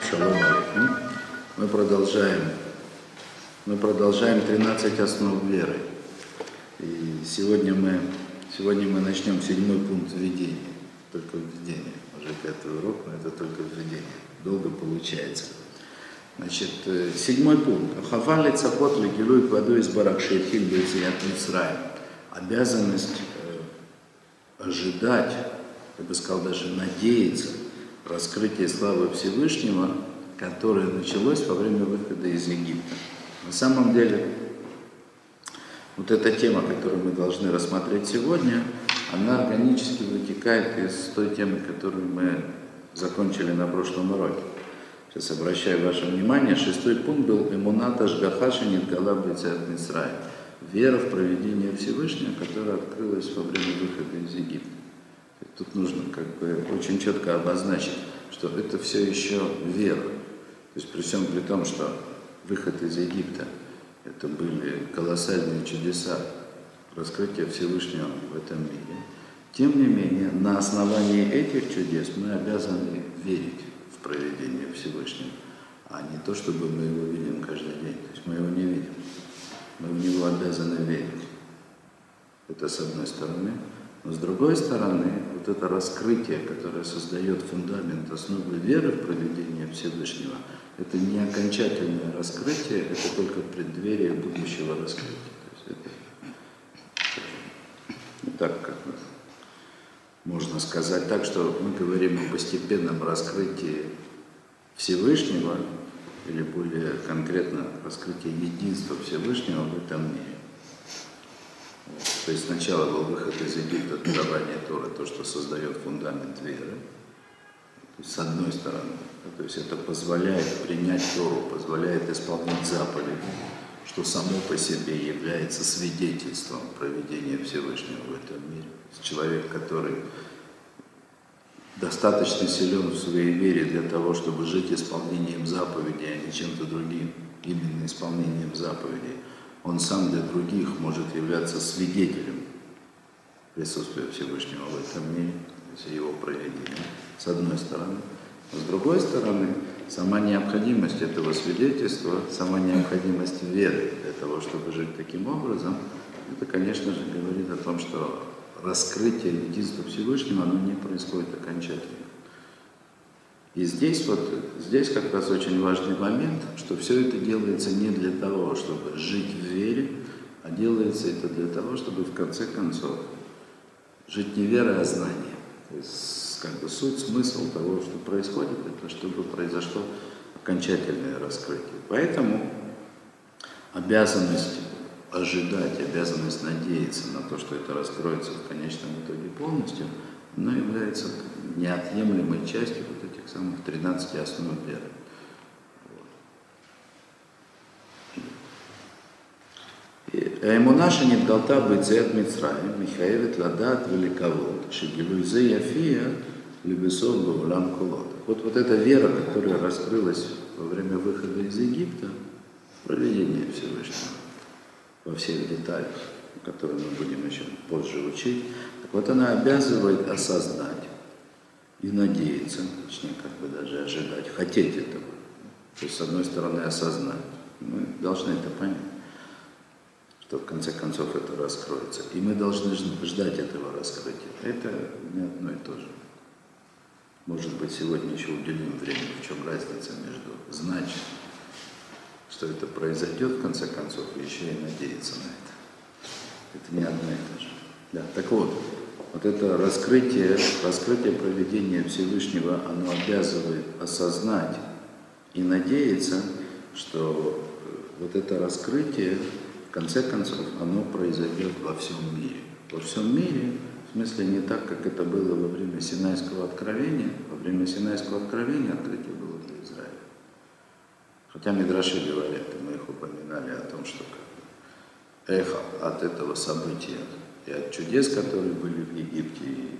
Шалом. Мы продолжаем, мы продолжаем 13 основ веры. И сегодня мы, сегодня мы начнем седьмой пункт введения. Только введение. Уже пятый урок, но это только введение. Долго получается. Значит, э, седьмой пункт. Хавали цапот легилуй кваду из барахшейхиль бейцият Мицраем. Обязанность э, ожидать, я бы сказал, даже надеяться раскрытие славы Всевышнего, которое началось во время выхода из Египта. На самом деле, вот эта тема, которую мы должны рассмотреть сегодня, она органически вытекает из той темы, которую мы закончили на прошлом уроке. Сейчас обращаю ваше внимание, шестой пункт был «Эмуната жгахаша нидгала бецят Мисраем» вера в проведение Всевышнего, которая открылась во время выхода из Египта. Тут нужно как бы очень четко обозначить, что это все еще вера. То есть при всем при том, что выход из Египта, это были колоссальные чудеса, раскрытия Всевышнего в этом мире. Тем не менее, на основании этих чудес мы обязаны верить в проведение Всевышнего, а не то, чтобы мы его видим каждый день. То есть мы его не видим. Мы в него обязаны верить. Это с одной стороны. Но с другой стороны, вот это раскрытие, которое создает фундамент основы веры в проведение Всевышнего, это не окончательное раскрытие, это только преддверие будущего раскрытия. То есть это так, как можно сказать так, что мы говорим о постепенном раскрытии Всевышнего, или более конкретно раскрытие единства Всевышнего в этом мире. То есть сначала был выход из Египта, дарование Торы, то, что создает фундамент веры. То есть, с одной стороны, то есть это позволяет принять Тору, позволяет исполнять заповеди, что само по себе является свидетельством проведения Всевышнего в этом мире. Человек, который достаточно силен в своей вере для того, чтобы жить исполнением заповедей, а не чем-то другим, именно исполнением заповедей, он сам для других может являться свидетелем присутствия Всевышнего в этом мире, то его проведения, с одной стороны. С другой стороны, сама необходимость этого свидетельства, сама необходимость веры для того, чтобы жить таким образом, это, конечно же, говорит о том, что раскрытие единства Всевышнего, оно не происходит окончательно. И здесь вот, здесь как раз очень важный момент, что все это делается не для того, чтобы жить в вере, а делается это для того, чтобы в конце концов жить не верой, а знанием. То есть как бы суть, смысл того, что происходит, это чтобы произошло окончательное раскрытие. Поэтому обязанность ожидать, обязанность надеяться на то, что это раскроется в конечном итоге полностью, она является неотъемлемой частью вот этих самых 13 основ веры. האמונה שנתגלתה ביציאת מצרים מחייבת לדעת ולקוות שגילוי זה יפיע לבסוף בעולם כולו. Вот, вот эта вера, которая раскрылась во время выхода из Египта, проведение Всевышнего во всех деталях, которые мы будем еще позже учить, так вот она обязывает осознать и надеяться, точнее, как бы даже ожидать, хотеть этого. То есть, с одной стороны, осознать. Мы должны это понять, что в конце концов это раскроется. И мы должны ждать этого раскрытия. Это не одно и то же. Может быть, сегодня еще уделим время, в чем разница между знать, что это произойдет, в конце концов, и еще и надеяться на это. Это не одно и то же. Да, так вот, вот это раскрытие, раскрытие проведения Всевышнего, оно обязывает осознать и надеяться, что вот это раскрытие, в конце концов, оно произойдет во всем мире. Во всем мире, в смысле не так, как это было во время Синайского откровения. Во время Синайского откровения открытие было для Израиля. Хотя Мидраши говорят, и мы их упоминали о том, что эхо от этого события и от чудес, которые были в Египте, и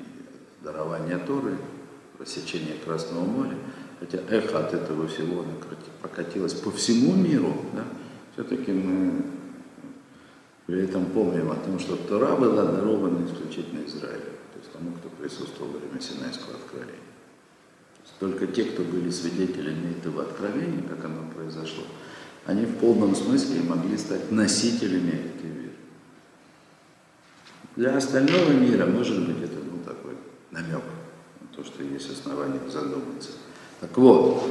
дарования Торы, рассечение Красного моря, хотя эхо от этого всего прокатилось по всему миру, да, все-таки мы при этом помним о том, что Тора была дарована исключительно Израилю, то есть тому, кто присутствовал во время Синайского откровения. Только те, кто были свидетелями этого откровения, как оно произошло, они в полном смысле могли стать носителями этой. Для остального мира, может быть, это ну, такой намек, на то, что есть основания задуматься. Так вот,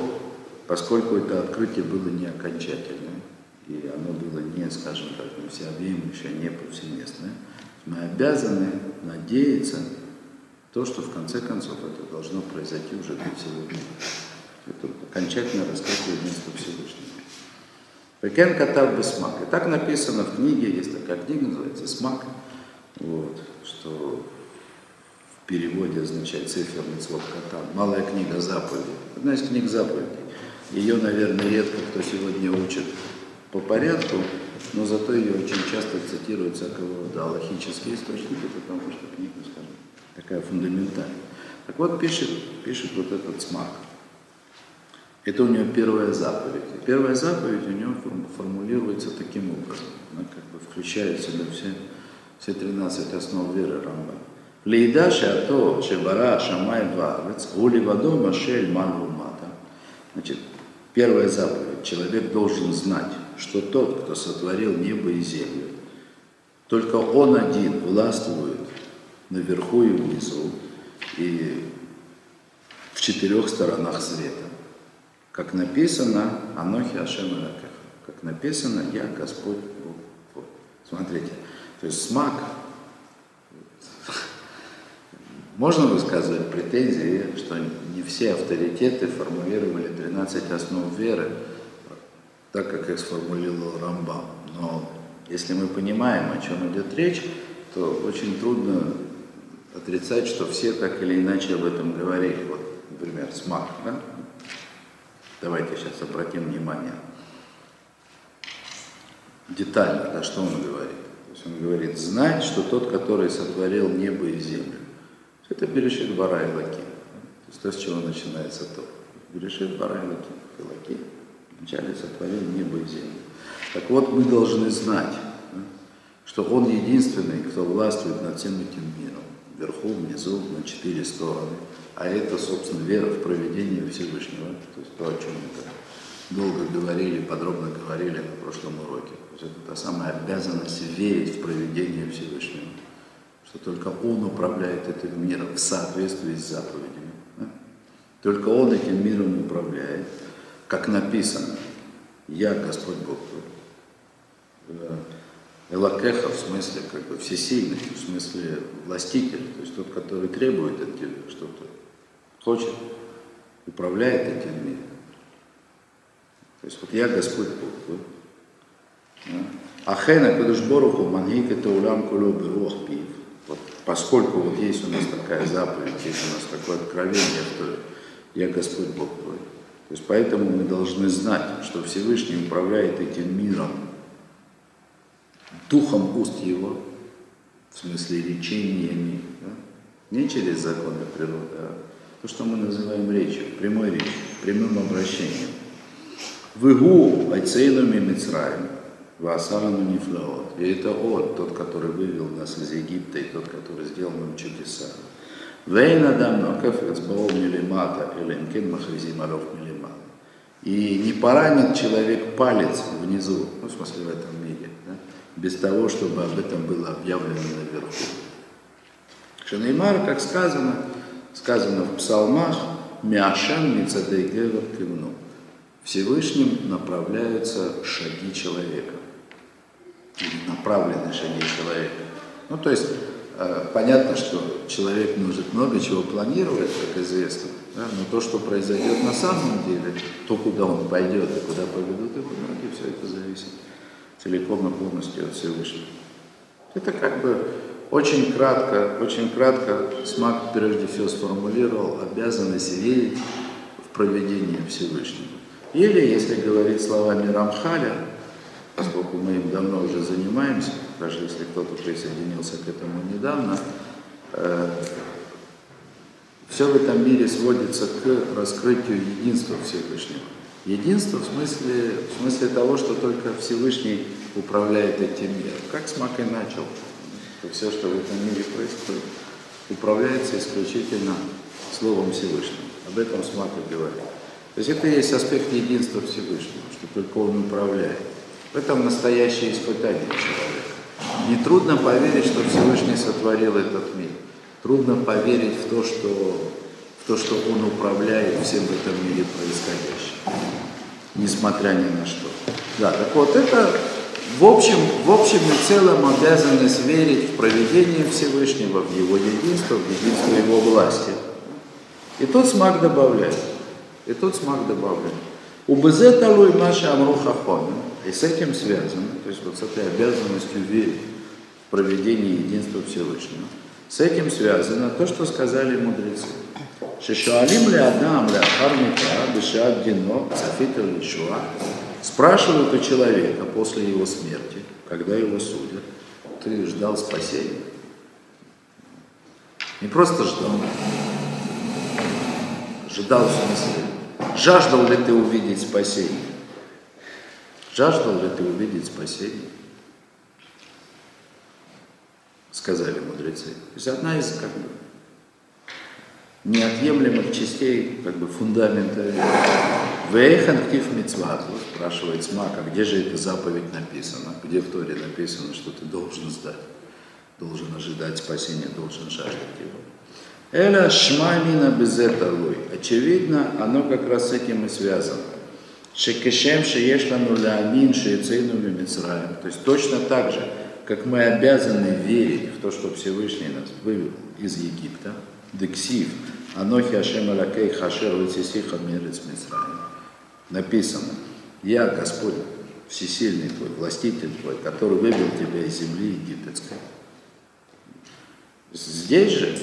поскольку это открытие было не окончательное, и оно было не, скажем так, не всеобъемлющее, не повсеместное, мы обязаны надеяться то, что в конце концов это должно произойти уже для всего мира. Это окончательное раскрытие вместо Всевышнего. Пекен Катав Бесмак. И так написано в книге, есть такая книга, называется Смак, вот, что в переводе означает Цифер Митцвот Катав. Малая книга заповедей. Одна из книг заповедей. Ее, наверное, редко кто сегодня учит по порядку, но зато ее очень часто цитируют всякого рода аллахические источники, потому что книга, скажем, такая фундаментальная. Так вот, пишет, пишет вот этот смак. Это у него первая заповедь. Первая заповедь у него формулируется таким образом. Она как бы включает в себя все, все 13 основ веры Рамба. Лейда шато шебара шамай варец, гули вадо машель мальву мата. Значит, первая заповедь. Человек должен знать, что тот, кто сотворил небо и землю, только он один властвует наверху и внизу, и в четырех сторонах света. Как написано, Анохи Ашем. Как написано, я Господь Бог. Смотрите, то есть смак, можно высказывать претензии, что не все авторитеты формулировали 13 основ веры, так как их сформулировал Рамбам. Но если мы понимаем, о чем идет речь, то очень трудно отрицать, что все так или иначе об этом говорили. Вот, например, Смак, да? Давайте сейчас обратим внимание детально, да, что он говорит. Есть он говорит, знать, что тот, который сотворил небо и землю, это Берешит Бара и Лаки. То есть то, с чего начинается то. Берешит Бара и Лаки. И Лаки вначале сотворил небо и землю. Так вот, мы должны знать, что Он единственный, кто властвует над всем этим миром вверху, внизу, на четыре стороны. А это, собственно, вера в проведение Всевышнего. То есть то, о чем мы долго говорили, подробно говорили на прошлом уроке. Есть это та самая обязанность верить в проведение Всевышнего. Что только Он управляет этим миром в соответствии с заповедями. Только Он этим миром управляет, как написано. Я Господь Бог твой Элакеха в смысле как бы всесильный, в смысле властитель, то есть тот, который требует от тебя что-то, хочет, управляет этим миром. То есть вот я Господь Бог. Ахена Кадушборуху Мангик это улам кулюбы рох пив. Вот поскольку вот есть у нас такая заповедь, есть у нас такое откровение, что я Господь Бог твой. То есть поэтому мы должны знать, что Всевышний управляет этим миром духом уст его, в смысле речениями, да? не через законы природы, а то, что мы называем речью, прямой речью, прямым обращением. Выгу айцейнуми Мицраем, ваасарану нифлаот. И это он, тот, который вывел нас из Египта, и тот, который сделал нам чудеса. Вейна дам нокафец баол милимата, эленкин махризи малов милимата. И не поранит человек палец внизу, ну, в смысле в этом мире, да? без того, чтобы об этом было объявлено наверху. Шанеймар, как сказано, сказано в псалмах, Мяшан Мицадей Гевер Кивну. Всевышним направляются шаги человека. Или направлены шаги человека. Ну, то есть, э, понятно, что человек может много чего планировать, как известно, да, но то, что произойдет на самом деле, то, куда он пойдет и куда поведут его ноги, все это зависит целиком и полностью от Всевышнего. Это как бы очень кратко, очень кратко Смак прежде всего сформулировал обязанность верить в проведение Всевышнего. Или, если говорить словами Рамхаля, поскольку мы им давно уже занимаемся, даже если кто-то присоединился к этому недавно, э, все в этом мире сводится к раскрытию единства Всевышнего. Единство в смысле, в смысле того, что только Всевышний управляет этим миром. Как Смак и начал, что все, что в этом мире происходит, управляется исключительно Словом Всевышнего. Об этом Смак и говорит. То есть это и есть аспект единства Всевышнего, что только Он управляет. В этом настоящее испытание человека. Не трудно поверить, что Всевышний сотворил этот мир. Трудно поверить в то, что, в то, что Он управляет всем в этом мире происходящим, несмотря ни на что. Да, так вот, это в общем, в общем и целом обязанность верить в проведение Всевышнего, в Его единство, в единство Его власти. И тут смак добавляет. И тут смак добавляет. У Безета Луй Маша Амруха И с этим связано, то есть вот с этой обязанностью верить в проведение единства Всевышнего. С этим связано то, что сказали мудрецы. Шишуалим ли Адам ли Ахарника, Бешат Дино, Цафит Лишуа, Спрашивают у человека после его смерти, когда его судят, ты ждал спасения? Не просто ждал. Ждал в смысле. Жаждал ли ты увидеть спасение? Жаждал ли ты увидеть спасение? Сказали мудрецы. То есть одна из как бы, неотъемлемых частей как бы фундамента веры. Вейхан ктив спрашивает Смака, где же эта заповедь написана, где в Торе написано, что ты должен сдать, должен ожидать спасения, должен жаждать его. Эля шмамина безеталуй. Очевидно, оно как раз с этим и связано. Шекешем шеешлану леамин шеецейну мимицраем. То есть точно так же, как мы обязаны верить в то, что Всевышний нас вывел из Египта, дексив, анохи ашем алакей хашер летисиха мирец мицраем написано, я Господь всесильный твой, властитель твой, который вывел тебя из земли египетской. Здесь же,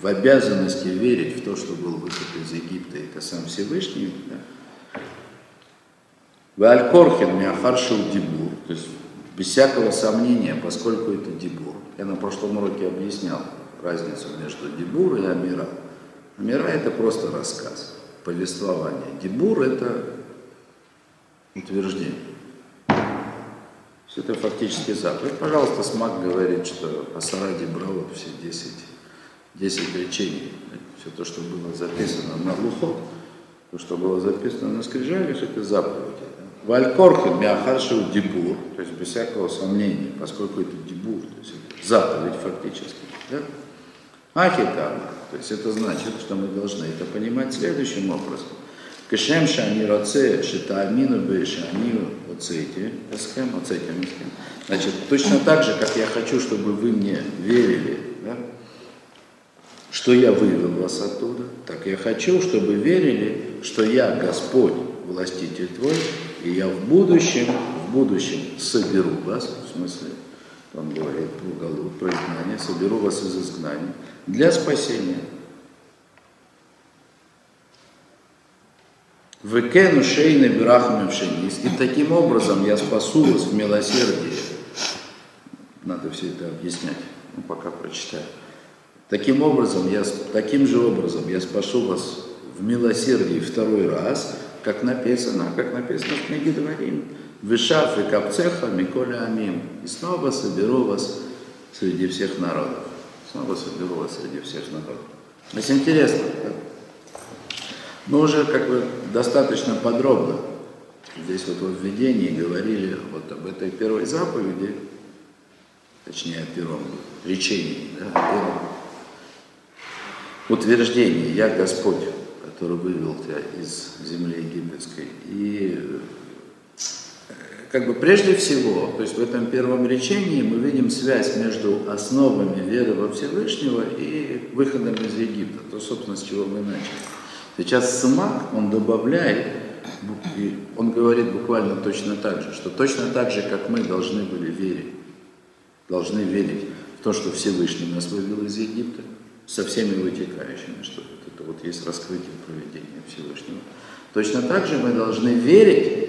в обязанности верить в то, что был выход из Египта, это сам Всевышний, да? Валькорхин Миахаршил Дибур, то есть без всякого сомнения, поскольку это Дибур. Я на прошлом уроке объяснял разницу между Дибур и Амира. Амира это просто рассказ повествование. Дебур – это утверждение. Это фактически заповедь. Пожалуйста, Смак говорит, что Асаради брал все 10, 10 речений. Все то, что было записано на лухот, то, что было записано на скрижалях, это заповеди. Валькорхен Миахаршев Дебур, то есть без всякого сомнения, поскольку это Дебур, то есть это заповедь фактически. Да? Ахитама. То есть это значит, что мы должны это понимать следующим образом. Кешем шани роце шитаамину бы шани оцете эсхем оцетим эсхем. Значит, точно так же, как я хочу, чтобы вы мне верили, да, что я вывел вас оттуда, так я хочу, чтобы верили, что я Господь, властитель твой, и я в будущем, в будущем соберу вас, в смысле, он говорит про Галут, про изгнание, соберу вас из изгнания для спасения. Векену шейны бирахами пшенис. И таким образом я спасу вас в милосердии. Надо все это объяснять. Ну, пока прочитаю. Таким образом, я, таким же образом я спасу вас в милосердии второй раз, как написано, как написано в книге Дворим. Вышав и капцеха Миколя Амим. И снова соберу вас среди всех народов. Снова соберу вас среди всех народов. То есть интересно? Мы уже как бы достаточно подробно здесь вот в введении говорили вот об этой первой заповеди, точнее о первом речении, да, о первом утверждении «Я Господь, который вывел тебя из земли египетской». И как бы прежде всего, то есть в этом первом речении мы видим связь между основами веры во Всевышнего и выходом из Египта, то, собственно, с чего мы начали. Сейчас Смак, он добавляет, и он говорит буквально точно так же, что точно так же, как мы должны были верить, должны верить в то, что Всевышний нас вывел из Египта, со всеми вытекающими, что это вот есть раскрытие проведения Всевышнего. Точно так же мы должны верить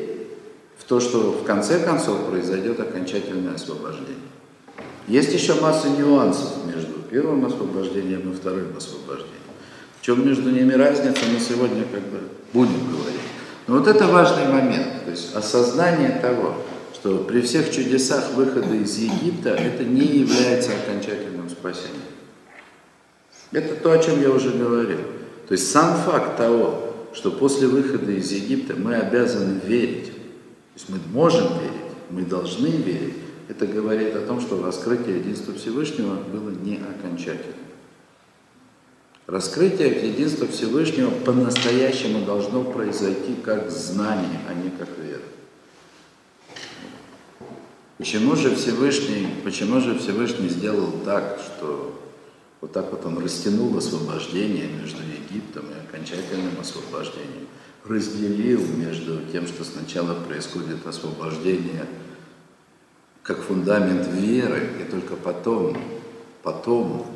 в то, что в конце концов произойдет окончательное освобождение. Есть еще масса нюансов между первым освобождением и вторым освобождением. В чем между ними разница, мы сегодня как бы будем говорить. Но вот это важный момент, то есть осознание того, что при всех чудесах выхода из Египта это не является окончательным спасением. Это то, о чем я уже говорил. То есть сам факт того, что после выхода из Египта мы обязаны верить, то есть мы можем верить, мы должны верить, это говорит о том, что раскрытие единства Всевышнего было не окончательным. Раскрытие единства Всевышнего по-настоящему должно произойти как знание, а не как вера. Почему же Всевышний, почему же Всевышний сделал так, что вот так вот он растянул освобождение между Египтом и окончательным освобождением, разделил между тем, что сначала происходит освобождение как фундамент веры, и только потом, потом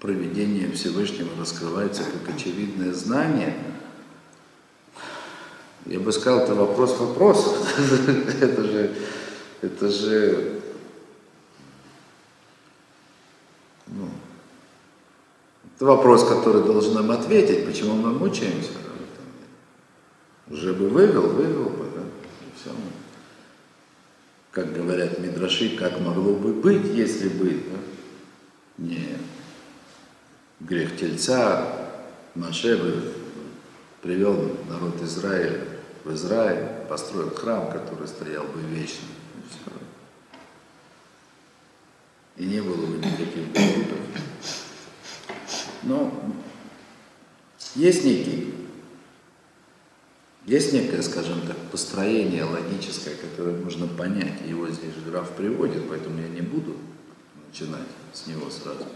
проведение Всевышнего раскрывается как очевидное знание, я бы сказал, это вопрос вопросов. это же, это же, ну, это вопрос, который должен нам ответить, почему мы мучаемся. Уже бы вывел, вывел бы, да, и все. Как говорят Мидраши, как могло бы быть, если бы, да? Нет грех тельца, Маше бы привел народ Израиля в Израиль, построил храм, который стоял бы вечно. И не было бы никаких бунтов. Но есть некий, есть некое, скажем так, построение логическое, которое можно понять. Его здесь граф приводит, поэтому я не буду начинать с него сразу.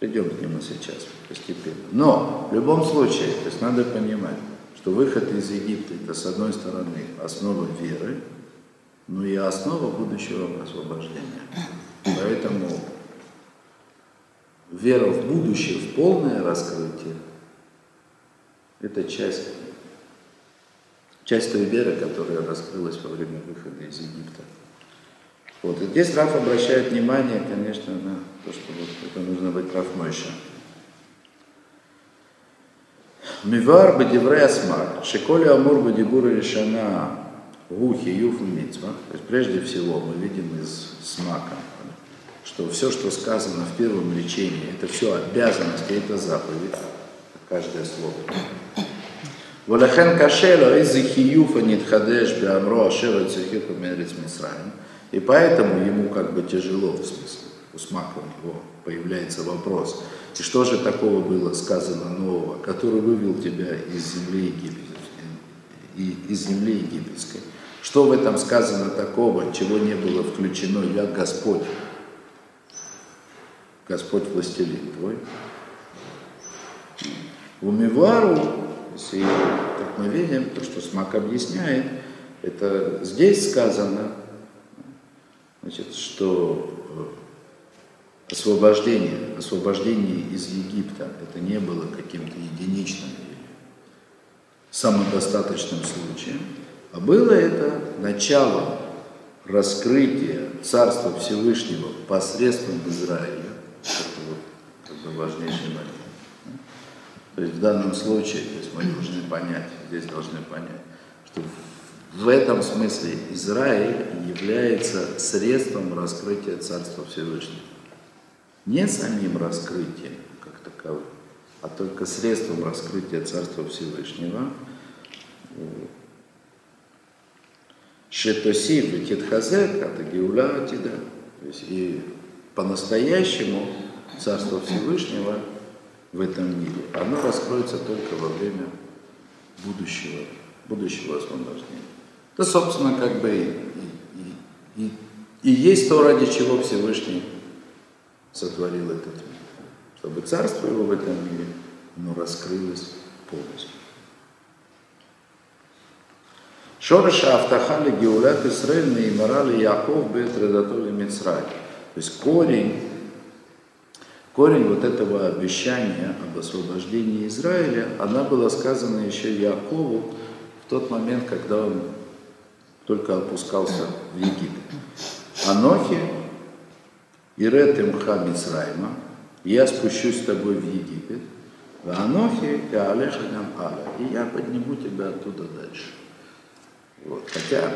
Придем к нему сейчас постепенно. Но в любом случае, то есть надо понимать, что выход из Египта это с одной стороны основа веры, но и основа будущего освобождения. Поэтому вера в будущее, в полное раскрытие, это часть, часть той веры, которая раскрылась во время выхода из Египта. Вот. И здесь Раф обращает внимание, конечно, на то, что вот это нужно быть Раф Мойша. Мивар бадиврей асмак, шиколи амур бадибура решана гухи юфу митцва. То есть прежде всего мы видим из смака, что все, что сказано в первом лечении, это все обязанность, и это заповедь, каждое слово. Валахен кашело из хиюфа нитхадеш беамро ашера цихиха мерец. И поэтому ему как бы тяжело, в смысле, у Смака у него появляется вопрос, и что же такого было сказано нового, который вывел тебя из земли египетской, из земли египетской. Что в этом сказано такого, чего не было включено, я Господь, Господь властелин твой. Умивару, если как мы видим, то, что Смак объясняет, это здесь сказано, значит, что э, освобождение, освобождение из Египта, это не было каким-то единичным самодостаточным случаем, а было это началом раскрытия Царства Всевышнего посредством Израиля. Это бы важнейший момент. То есть в данном случае, то есть мы должны понять, здесь должны понять, что в этом смысле Израиль является средством раскрытия Царства Всевышнего. Не самим раскрытием, как таковым, а только средством раскрытия Царства Всевышнего. Шетосив и Титхазек, это Геуля Тида. То есть и по-настоящему Царство Всевышнего в этом мире, оно раскроется только во время будущего, будущего освобождения. Это, собственно, как бы и, и, и, и есть то, ради чего Всевышний сотворил этот мир. Чтобы царство его в этом мире, оно раскрылось полностью. Шороша Автахали Геулят Исраиль Наимарали Яков Бет Редатоли Мицрай. То есть корень, корень вот этого обещания об освобождении Израиля, она была сказана еще Якову в тот момент, когда он только опускался в Египет. Анохи, Ирет Имха Мицрайма, я спущусь с тобой в Египет, в Анохи и Алешагам Аля, и я подниму тебя оттуда дальше. Вот. Хотя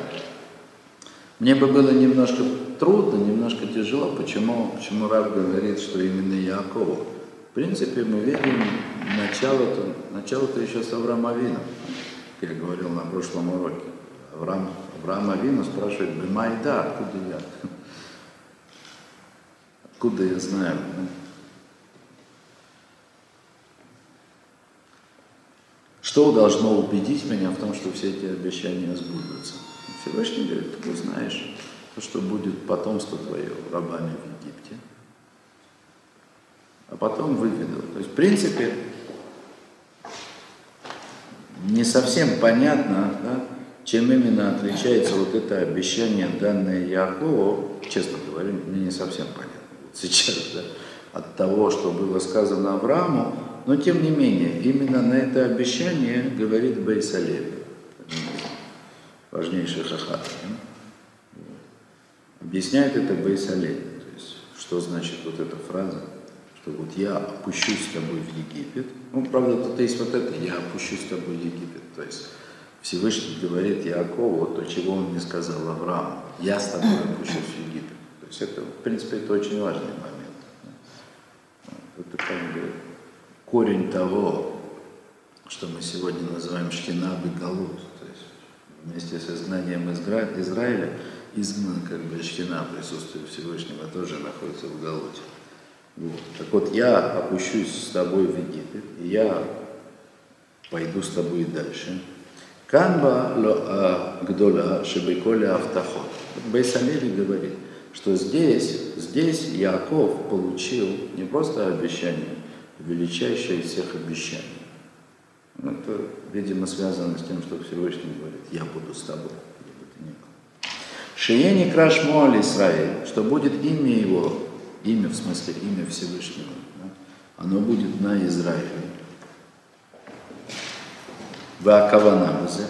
мне бы было немножко трудно, немножко тяжело, почему, почему Рав говорит, что именно Якову. В принципе, мы видим начало-то, начало-то еще с Авраама Авина, как я говорил на прошлом уроке. Авраам, Авраам Авина спрашивает, Бемайда, откуда я? Откуда я знаю? Что должно убедить меня в том, что все эти обещания сбудутся? Всевышний говорит, ты знаешь, что будет потомство твое рабами в Египте. А потом выведу. То есть, в принципе, не совсем понятно, да, чем именно отличается вот это обещание, данное Якову, честно говоря, мне не совсем понятно сейчас, да, от того, что было сказано Аврааму, но тем не менее, именно на это обещание говорит Бейсалеви, важнейший хахат. Объясняет это Бейсалеви, то есть, что значит вот эта фраза, что вот я опущусь с тобой в Египет. Ну, правда, тут есть вот это, я опущусь с тобой в Египет. То есть Всевышний говорит Якову то, чего он не сказал Аврааму. Я с тобой опущусь в Египет. То есть это, в принципе, это очень важный момент. Это как бы корень того, что мы сегодня называем Шхинаб и Галут. То есть вместе с изгнанием Изра... Израиля изгнан как бы Шхина, присутствие Всевышнего тоже находится в Галуте. Вот. Так вот, я опущусь с тобой в Египет, и я пойду с тобой дальше. Канба а, гдола шебеколя автоход. Бейсалеви говорит, что здесь, здесь Яков получил не просто обещание, величайшее из всех обещаний. Это, видимо, связано с тем, что Всевышний говорит, я буду с тобой, где бы ты ни был. Шиени краш Моаль Исраиль, что будет имя его, имя в смысле имя Всевышнего, да? оно будет на Израиле. Вакаванамзе,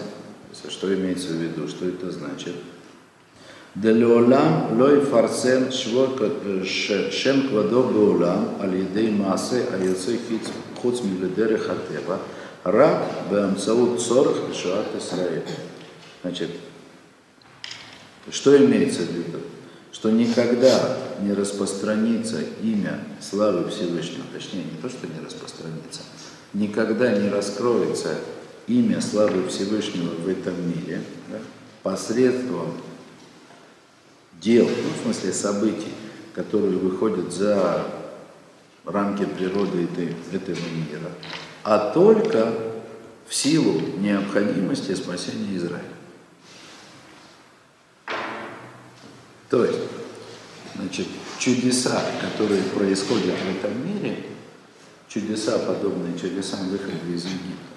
что имеется в виду, что это значит? דלעולם לא יפרסם שם כבודו בעולם על ידי מעשה היוצא חוץ מלדרך הטבע, רק באמצעות צורך לשואת ישראל. Значит, что имеется в виду? Что никогда не распространится имя славы Всевышнего, точнее, не то, что не распространится, никогда не раскроется имя славы Всевышнего в этом мире да, посредством дел, ну, в смысле событий, которые выходят за рамки природы этой, этого мира, а только в силу необходимости спасения Израиля. То есть, значит, чудеса, которые происходят в этом мире, чудеса, подобные чудесам выхода из Египта,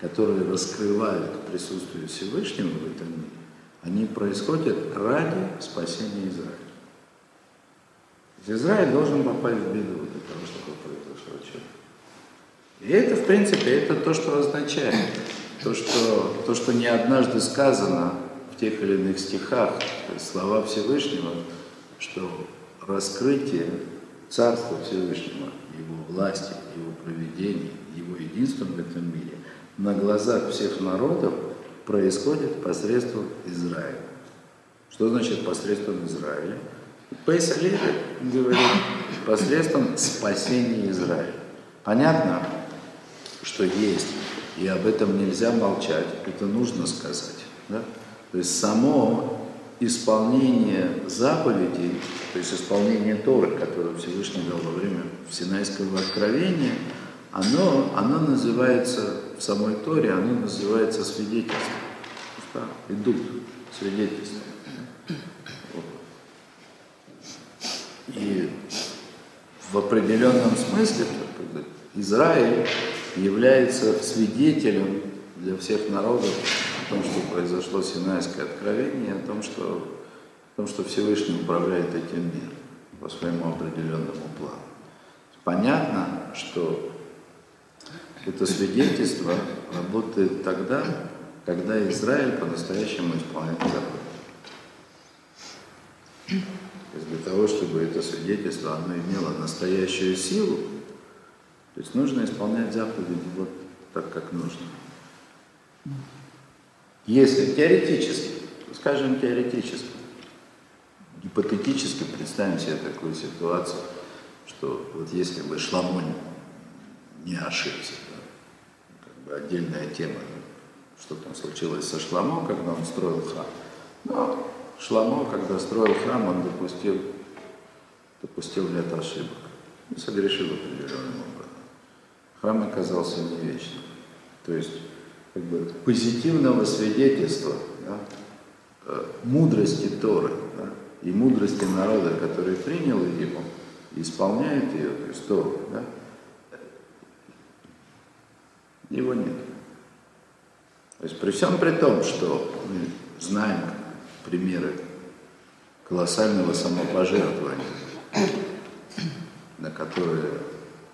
которые раскрывают присутствие Всевышнего в этом мире, они происходят ради спасения Израиля. Израиль должен попасть в беду для того, чтобы произошло чудо. И это, в принципе, это то, что означает, то, что, то, что не однажды сказано в тех или иных стихах, слова Всевышнего, что раскрытие Царства Всевышнего, Его власти, Его проведения, Его единства в этом мире на глазах всех народов происходит посредством Израиля. Что значит посредством Израиля? Леви говорит посредством спасения Израиля. Понятно, что есть, и об этом нельзя молчать, это нужно сказать. Да? То есть само исполнение заповедей, то есть исполнение Торы, которое Всевышний дал во время Синайского откровения, оно, оно называется в самой Торе, оно называется свидетельством. Да, идут свидетельства. И в определенном смысле Израиль является свидетелем для всех народов о том, что произошло Синайское откровение, о том, что, о том, что Всевышний управляет этим миром по своему определенному плану. Понятно, что это свидетельство работает тогда, когда Израиль по-настоящему исполняет заповедь. То есть для того, чтобы это свидетельство оно имело настоящую силу, то есть нужно исполнять заповеди вот так, как нужно. Если теоретически, скажем теоретически, гипотетически представим себе такую ситуацию, что вот если бы Шламонь не ошибся. Да? Как бы отдельная тема, что там случилось со Шламо, когда он строил храм. Но Шламо, когда строил храм, он допустил, допустил ряд ошибок и согрешил определенным образом. Храм оказался не вечным. То есть как бы, позитивного свидетельства да, э, мудрости Торы да, и мудрости народа, который принял его, исполняет ее, то есть Тору, да, его нет. То есть при всем при том, что мы знаем примеры колоссального самопожертвования, на которые,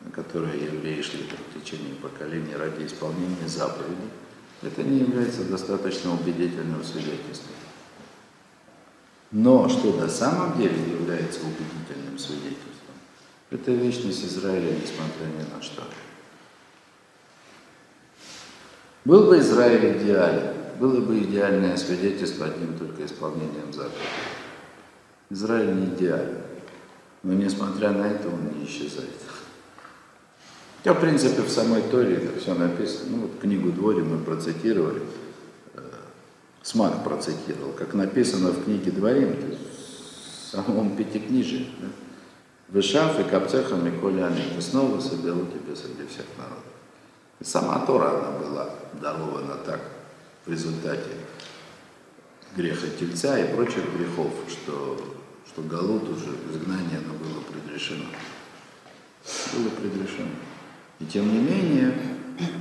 на которые евреи шли в течение поколений ради исполнения заповедей, это не является достаточно убедительным свидетельством. Но что на самом деле является убедительным свидетельством, это вечность Израиля, несмотря ни на что. Был бы Израиль идеален, было бы идеальное свидетельство одним только исполнением заповедей. Израиль не идеален, но несмотря на это он не исчезает. Хотя, в принципе, в самой Торе это все написано. Ну, вот книгу Двори мы процитировали, э, Смак процитировал, как написано в книге Дворим, в самом Пятикнижии. Да? Вышав и капцеха Миколяни, и снова соберу тебя среди всех народов. И сама Тора, она была дарована так в результате греха тельца и прочих грехов, что, что Галут уже, изгнание, оно было предрешено. Было предрешено. И тем не менее,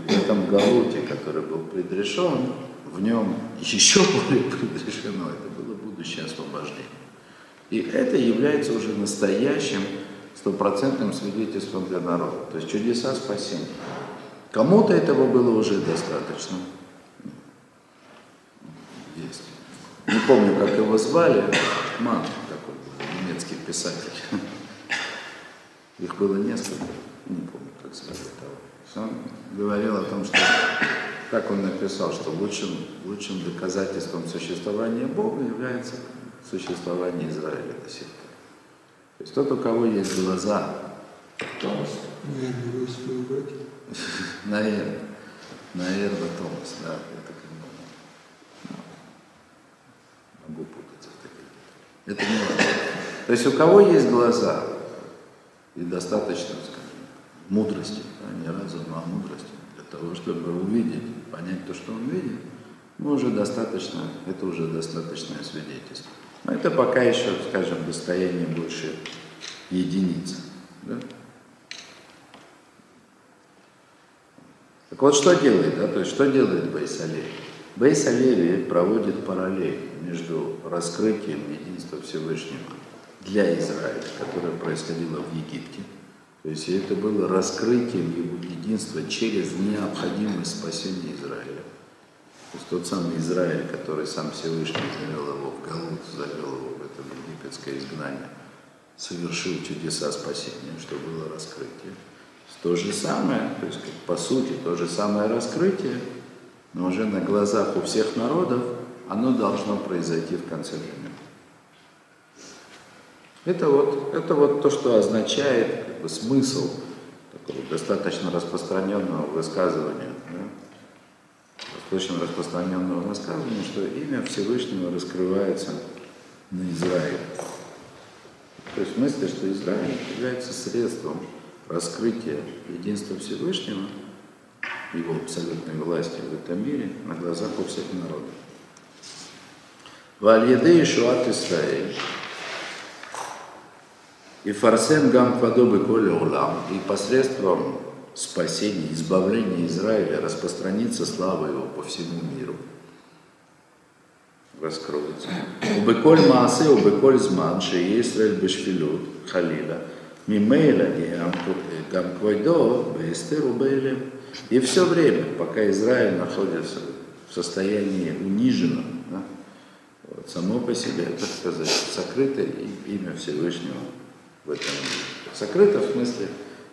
в этом Галуте, который был предрешен, в нем еще более предрешено, это было будущее освобождение. И это является уже настоящим стопроцентным свидетельством для народа. То есть чудеса спасения. Кому-то этого было уже достаточно. Есть. Не помню, как его звали. Ман такой был, немецкий писатель. Их было несколько. Не помню. Он говорил о том, что так он написал, что лучшим, лучшим доказательством существования Бога является существование Израиля до сих пор. То есть тот, у кого есть глаза, Томас. Наверное. Наверное. Томас, да. Это как бы, ну, могу путаться в таких. Это не важно. То есть у кого есть глаза и достаточно, скажем, мудрости, а не разума, а мудрости, для того, чтобы увидеть, понять то, что он видит, ну, уже достаточно, это уже достаточное свидетельство. Но это пока еще, скажем, достояние больше единиц. Да? Так вот, что делает, да, то есть что делает Бейс Алеви? Бейс Алеви проводит параллель между раскрытием единства Всевышнего для Израиля, которое происходило в Египте, то есть это было раскрытием его единства через необходимость спасения Израиля. То есть тот самый Израиль, который сам Всевышний завел его в Галут, завел его в это египетское изгнание, совершил чудеса спасения, что было раскрытие. То же самое, то есть как по сути то же самое раскрытие, но уже на глазах у всех народов оно должно произойти в конце времен. Это вот, это вот то, что означает как бы, смысл такого достаточно распространенного высказывания, да? достаточно распространенного высказывания, что имя Всевышнего раскрывается на Израиле. То есть в смысле, что Израиль является средством раскрытия единства Всевышнего, его абсолютной власти в этом мире на глазах у всех народов. Вальеды и Шуат Исраэль. И фарсен гам подобы коля улам, и посредством спасения, избавления Израиля распространится слава его по всему миру. Раскроется. Убеколь маасе, убеколь зман, ши Израиль бешфилют, халиля, мимейла и гам бейстеру бейлем. И все время, пока Израиль находится в состоянии униженном, да, вот, само по себе, так сказать, сокрыто имя Всевышнего в этом. Сокрыто в смысле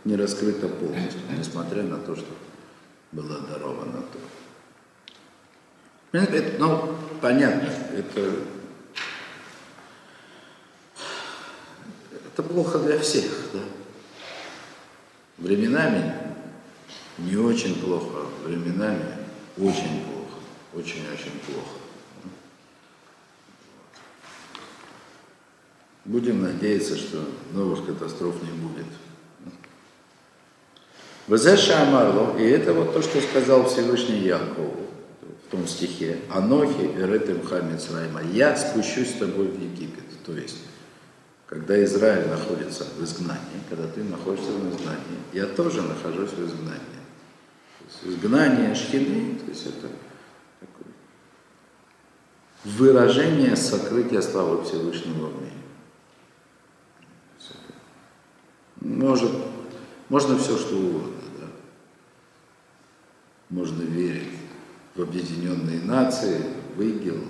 не раскрыто полностью, несмотря на то, что было даровано то. Ну, понятно, это, это плохо для всех, да. Временами не очень плохо, временами очень плохо, очень-очень плохо. Будем надеяться, что новых катастроф не будет. Везеша Амарло, и это вот то, что сказал Всевышний Якову в том стихе, Анохи Эретем Хамец Райма, я спущусь с тобой в Египет. То есть, когда Израиль находится в изгнании, когда ты находишься в изгнании, я тоже нахожусь в изгнании. То есть, изгнание Шхины, то есть это такое выражение сокрытия славы Всевышнего в мире. Может, можно все, что угодно, да. Можно верить в объединенные нации, в ИГИЛ,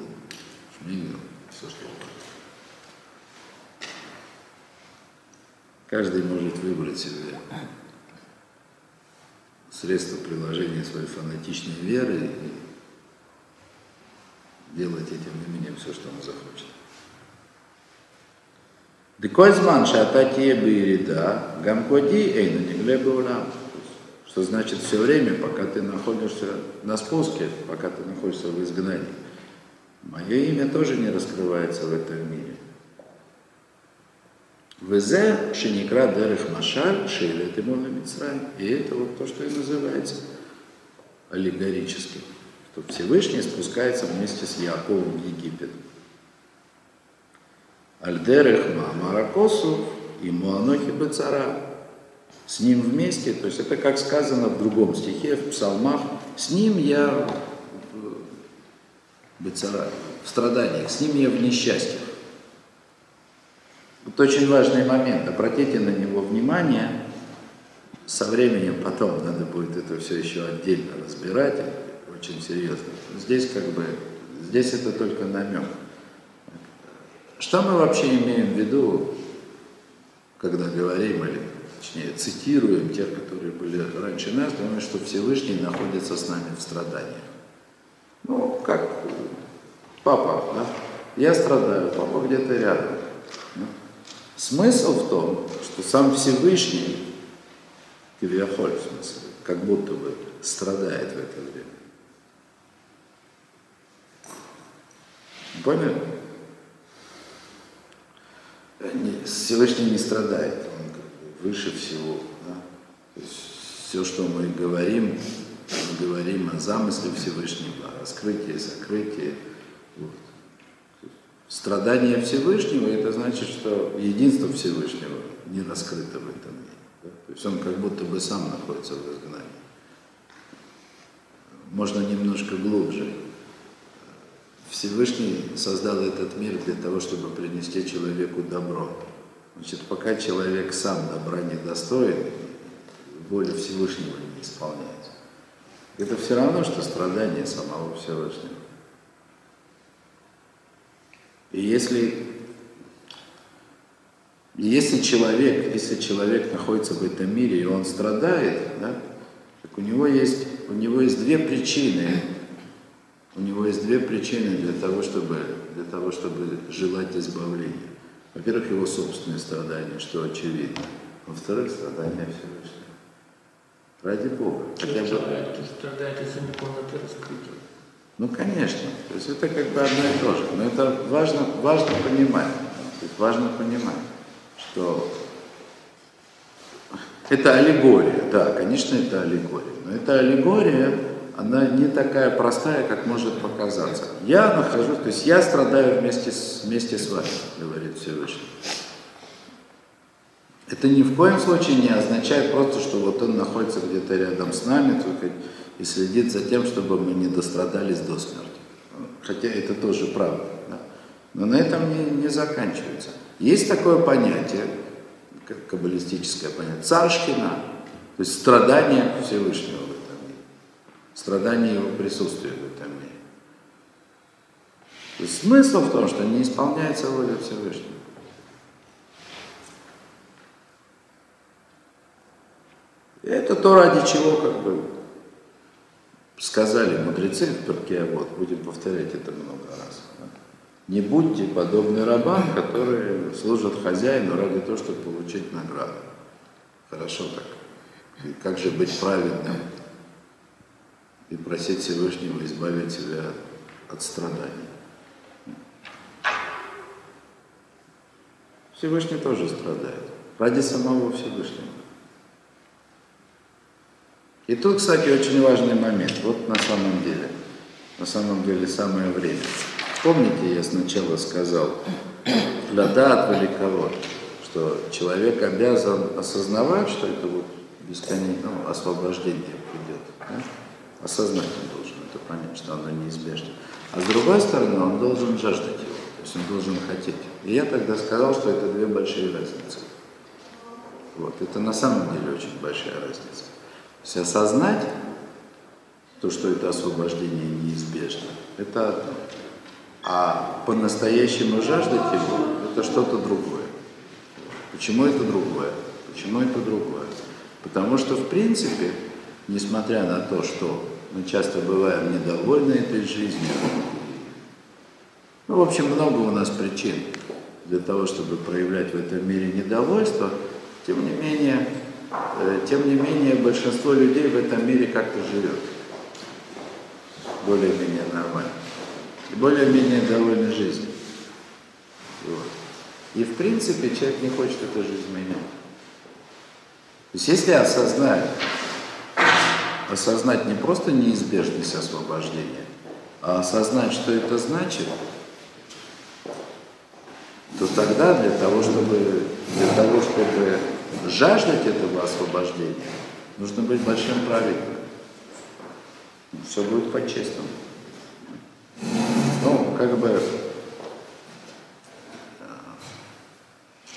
Шмигел, все что угодно. Каждый может выбрать себе средство приложения своей фанатичной веры и делать этим именем все, что он захочет. Деколь зман шата тие да, гамкоди эйну не глебе Что значит все время, пока ты находишься на спуске, пока ты находишься в изгнании. Мое имя тоже не раскрывается в этом мире. Везе шеникра дерех машаль шейлет ему на И это вот то, что и называется аллегорически, что Всевышний спускается вместе с Яковом в Египет. Альдерех Маамаракосу и Муанохи Бацара. С ним вместе, то есть это как сказано в другом стихе, в псалмах, с ним я в Бацара, в страданиях, с ним я в несчастьях. Это очень важный момент, обратите на него внимание, со временем потом надо будет это все еще отдельно разбирать, очень серьезно. Здесь как бы, здесь это только намек. Что мы вообще имеем в виду, когда говорим, или точнее цитируем тех, которые были раньше нас, думаю, что Всевышний находится с нами в страданиях. Ну, как папа, да? Я страдаю, папа где-то рядом. Да? Смысл в том, что сам Всевышний, Кивиахоль в смысле, как будто бы страдает в это время. Поняли? Всевышний не страдает, он выше всего. Да? То есть все, что мы говорим, мы говорим о замысле Всевышнего, о раскрытии, сокрытии. Вот. Страдание Всевышнего, это значит, что единство Всевышнего не раскрыто в этом мире. Да? То есть он как будто бы сам находится в изгнании. Можно немножко глубже. Всевышний создал этот мир для того, чтобы принести человеку добро. Значит, пока человек сам добра не достоин, воля Всевышнего не исполняется. Это все равно, что страдание самого Всевышнего. И если, если, человек, если человек находится в этом мире и он страдает, да, так у него есть, у него есть две причины у него есть две причины для того, чтобы, для того, чтобы желать избавления. Во-первых, его собственные страдания, что очевидно. Во-вторых, страдания Всевышнего. Ради Бога. Хотя бы... страдает, страдает из-за неполноты раскрытия. Ну, конечно. То есть это как бы одно и то же. Но это важно, важно понимать. Важно понимать, что это аллегория. Да, конечно, это аллегория. Но это аллегория она не такая простая, как может показаться. Я нахожусь, то есть я страдаю вместе с, вместе с вами, говорит Всевышний. Это ни в коем случае не означает просто, что вот он находится где-то рядом с нами только и следит за тем, чтобы мы не дострадались до смерти. Хотя это тоже правда. Да? Но на этом не, не заканчивается. Есть такое понятие, каббалистическое понятие, царшкина, то есть страдание Всевышнего страдание его присутствия в этом мире. То есть смысл в том, что не исполняется воля Всевышнего. И это то, ради чего как бы сказали мудрецы в перке, вот, будем повторять это много раз. Да? Не будьте подобны рабам, которые служат хозяину ради того, чтобы получить награду. Хорошо так. И как же быть праведным и просить Всевышнего избавить себя от страданий. Всевышний тоже страдает. Ради самого Всевышнего. И тут, кстати, очень важный момент. Вот на самом деле. На самом деле самое время. Помните, я сначала сказал, ляда от великого, что человек обязан осознавать, что это вот бесконечно, ну, освобождение придет. Да? Осознать он должен это понять, что оно неизбежно. А с другой стороны, он должен жаждать его, то есть он должен хотеть. И я тогда сказал, что это две большие разницы. Вот, это на самом деле очень большая разница. То есть осознать то, что это освобождение неизбежно, это одно. А по-настоящему жаждать его, это что-то другое. Почему это другое? Почему это другое? Потому что, в принципе, несмотря на то, что мы часто бываем недовольны этой жизнью, ну, в общем, много у нас причин для того, чтобы проявлять в этом мире недовольство, тем не менее, э, тем не менее, большинство людей в этом мире как-то живет более-менее нормально. И более-менее довольны жизнью. Вот. И в принципе человек не хочет эту жизнь менять. То есть если осознать, осознать не просто неизбежность освобождения, а осознать, что это значит, то тогда для того, чтобы, для того, чтобы жаждать этого освобождения, нужно быть большим праведником. Все будет по-честному. Ну, как бы,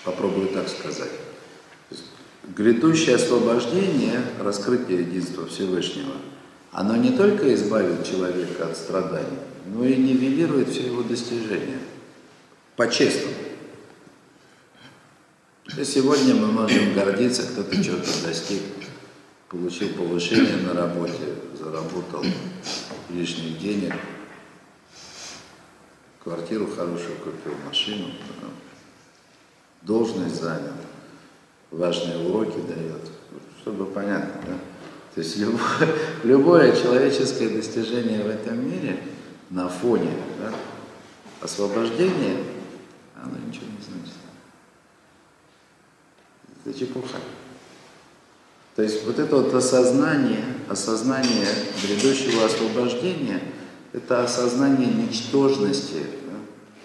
попробую так сказать. Грядущее освобождение, раскрытие единства Всевышнего, оно не только избавит человека от страданий, но и нивелирует все его достижения. По-честному. Сегодня мы можем гордиться, кто-то чего-то достиг, получил повышение на работе, заработал лишних денег, квартиру хорошую купил, машину, должность занял, важные уроки дает, чтобы понятно, да? То есть любое, любое человеческое достижение в этом мире на фоне да, освобождения, оно ничего не значит. Это чепуха. То есть вот это вот осознание, осознание грядущего освобождения, это осознание ничтожности да,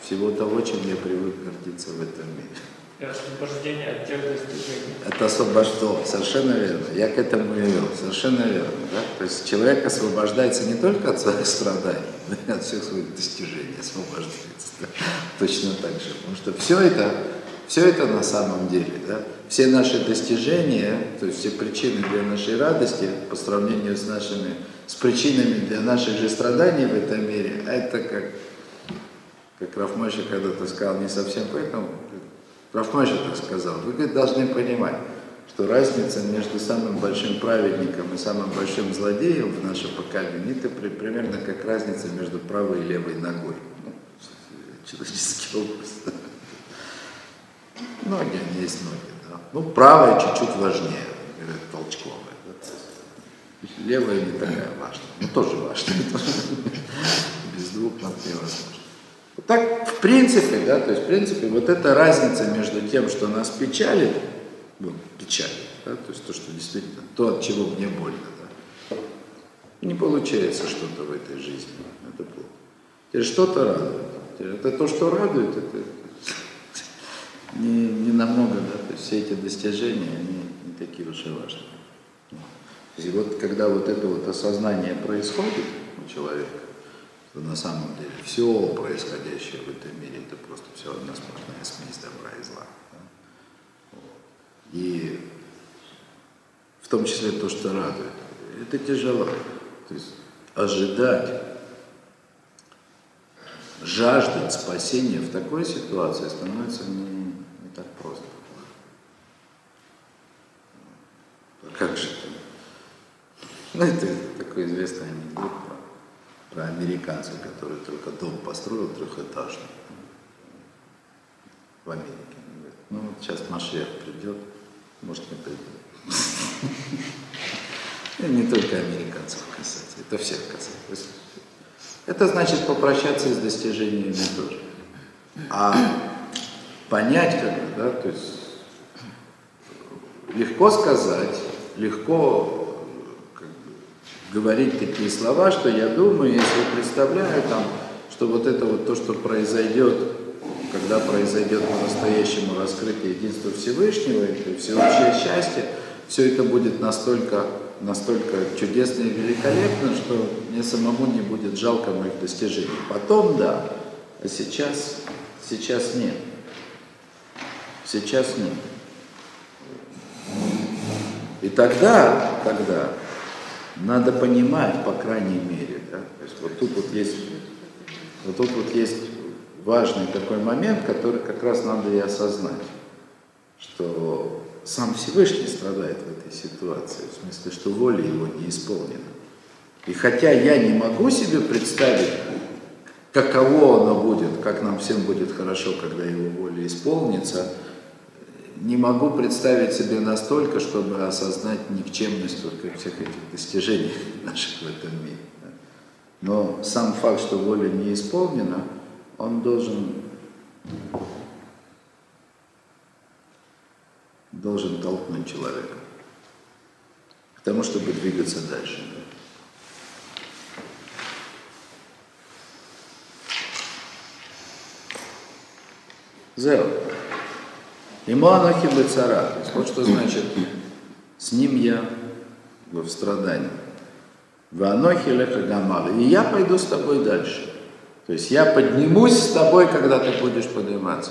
всего того, чем я привык гордиться в этом мире. И освобождение от тех достижений. Это освобождение, совершенно верно. Я к этому и вел, совершенно верно. Да? То есть человек освобождается не только от своих страданий, но и от всех своих достижений освобождается. Да? Точно так же. Потому что все это, все это на самом деле, да? все наши достижения, то есть все причины для нашей радости по сравнению с нашими, с причинами для наших же страданий в этом мире, а это как, как Рафмаша когда-то сказал, не совсем поэтому, Рафмаша так сказал, вы говорит, должны понимать, что разница между самым большим праведником и самым большим злодеем в нашем поколении, это при, примерно как разница между правой и левой ногой. Ну, человеческий образ. Ноги, они есть ноги. Да? Ну, правая чуть-чуть важнее, говорят, толчковая. Да? Левая не такая важная, но тоже важная. Без двух ног невозможно. Вот так, в принципе, да, то есть, в принципе, вот эта разница между тем, что нас печалит, вот, печалит, да, то есть то, что действительно, то, от чего мне больно, да, не получается что-то в этой жизни, это плохо. Теперь что-то радует. Это то, что радует, это не, не намного, да, то есть все эти достижения, они не такие уж и важные. И вот когда вот это вот осознание происходит у человека, что на самом деле все происходящее в этом мире это просто все одна сплошная смесь добра и зла. Да? Вот. И в том числе то, что радует, это тяжело. То есть ожидать, жаждать спасения в такой ситуации становится не, не так просто. А как же это? Ну, это такой известный анекдот про, американца, который только дом построил трехэтажный в Америке. Он говорит, ну, вот сейчас Машех придет, может, не придет. И не только американцев касается. Это всех касается. Это значит попрощаться с достижениями тоже. А понять, как бы, да, то есть легко сказать, легко говорить такие слова, что я думаю, если представляю там, что вот это вот то, что произойдет, когда произойдет по-настоящему раскрытие единства Всевышнего, это всеобщее счастье, все это будет настолько, настолько чудесно и великолепно, что мне самому не будет жалко моих достижений. Потом да, а сейчас, сейчас нет. Сейчас нет. И тогда, тогда надо понимать, по крайней мере, да, то есть вот тут вот есть, вот тут вот есть важный такой момент, который как раз надо и осознать, что сам Всевышний страдает в этой ситуации, в смысле, что воля его не исполнена. И хотя я не могу себе представить, каково оно будет, как нам всем будет хорошо, когда его воля исполнится, не могу представить себе настолько, чтобы осознать никчемность вот всех этих достижений наших в этом мире. Но сам факт, что воля не исполнена, он должен, должен толкнуть человека к тому, чтобы двигаться дальше. Зео. То есть вот что значит, с ним я в страдании. В анохи леха гамала. И я пойду с тобой дальше. То есть я поднимусь с тобой, когда ты будешь подниматься.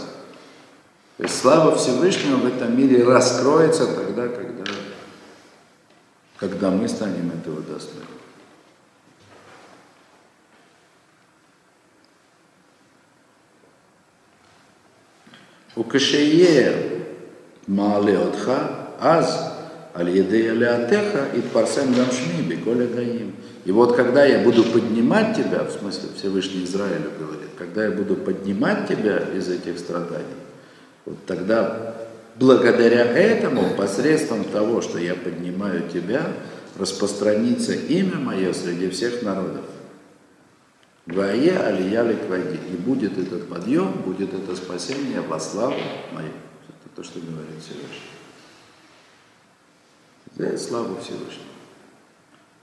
То есть слава Всевышнего в этом мире раскроется тогда, когда, когда мы станем этого достойны. укашее маале отха аз аль-едея леатеха и парсем гамшми беколя гаим. И вот когда я буду поднимать тебя, в смысле Всевышний Израилю говорит, когда я буду поднимать тебя из этих страданий, вот тогда благодаря этому, посредством того, что я поднимаю тебя, распространится имя мое среди всех народов. Вае алия квади. И будет этот подъем, будет это спасение во славу мою. Это то, что говорит Всевышний. За славу Всевышнего.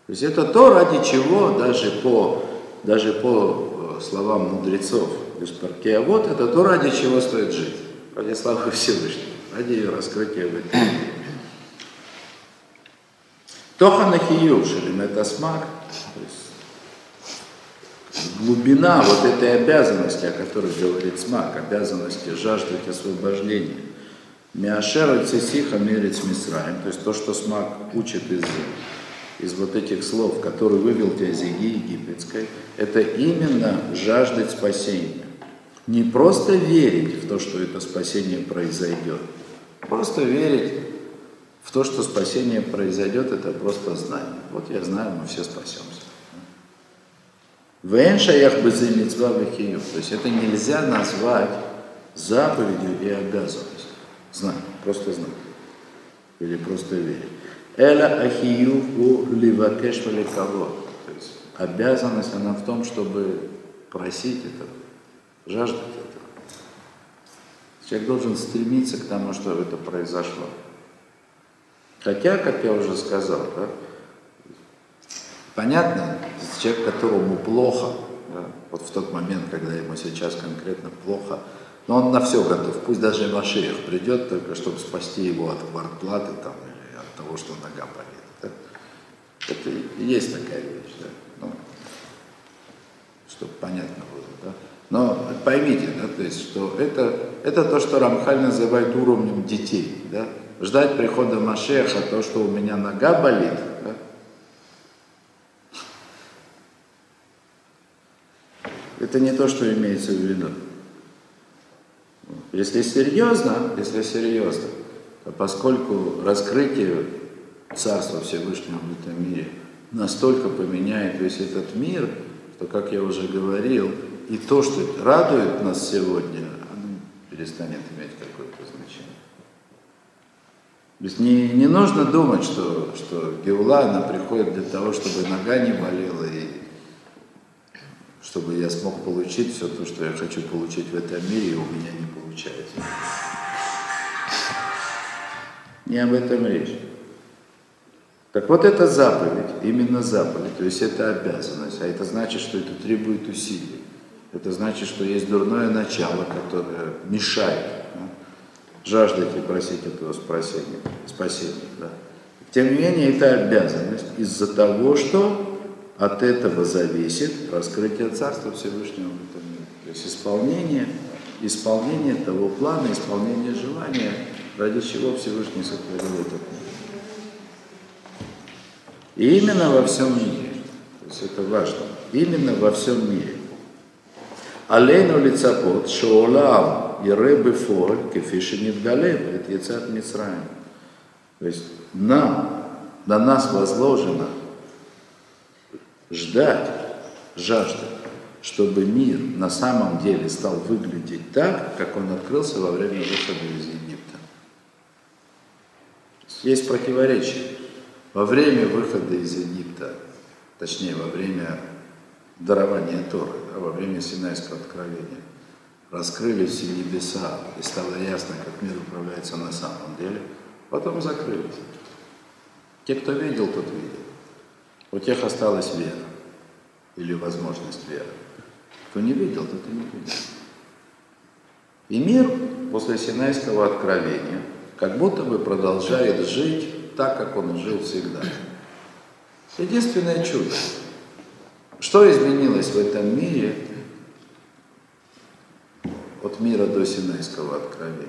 То есть это то, ради чего даже по, даже по э, словам мудрецов из парке, а вот это то, ради чего стоит жить. Ради славы Всевышнего, ради ее раскрытия в этом мире. Тоха нахию это смак, то есть глубина вот этой обязанности, о которой говорит смак, обязанности жаждать освобождения. Миашер цисиха мерец мисраем, то есть то, что смак учит из из вот этих слов, который вывел тебя из Иги египетской, это именно жаждать спасения. Не просто верить в то, что это спасение произойдет. Просто верить в то, что спасение произойдет, это просто знание. Вот я знаю, мы все спасемся. Вен шаях безымицва То есть это нельзя назвать заповедью и обязанностью. Знать, просто знать. Или просто верить. Эля ахиюху ливакеш кого. То есть обязанность она в том, чтобы просить этого, жаждать этого. Человек должен стремиться к тому, чтобы это произошло. Хотя, как я уже сказал, да, понятно, человек, которому плохо, да, вот в тот момент, когда ему сейчас конкретно плохо, но он на все готов, пусть даже Машех придет, только чтобы спасти его от квартплаты там, того, что нога болит. Да? Это и есть такая вещь, да? ну, чтобы понятно было. Да? Но поймите, да, то есть, что это, это то, что Рамхаль называет уровнем детей. Да? Ждать прихода Машеха, то, что у меня нога болит, да? Это не то, что имеется в виду. Если серьезно, если серьезно, поскольку раскрытие Царства Всевышнего в этом мире настолько поменяет весь этот мир, что, как я уже говорил, и то, что радует нас сегодня, оно перестанет иметь какое-то значение. То есть не, не нужно думать, что, что Геула, она приходит для того, чтобы нога не болела и чтобы я смог получить все то, что я хочу получить в этом мире, и у меня не получается. Не об этом речь. Так вот это заповедь, именно заповедь, то есть это обязанность, а это значит, что это требует усилий. Это значит, что есть дурное начало, которое мешает. Да? Жаждайте просить этого спасения. спасения да? Тем не менее, это обязанность из-за того, что от этого зависит раскрытие Царства Всевышнего в этом мире. То есть исполнение, исполнение того плана, исполнение желания, ради чего Всевышний сотворил этот мир. И именно во всем мире. То есть это важно. Именно во всем мире. Алейну лицапот, шоолам, ире фоль, кефишинит галеб, это яцат Мицраем. То есть нам, на нас возложено ждать, жаждать, чтобы мир на самом деле стал выглядеть так, как он открылся во время выхода из Египта. Есть противоречие. Во время выхода из Египта, точнее во время дарования Торы, да, во время Синайского откровения, раскрылись все небеса, и стало ясно, как мир управляется на самом деле, потом закрылись. Те, кто видел, тот видел. У тех осталась вера или возможность веры. Кто не видел, тот и не видел. И мир после Синайского откровения как будто бы продолжает жить так, как он жил всегда. Единственное чудо. Что изменилось в этом мире от мира до Синайского откровения?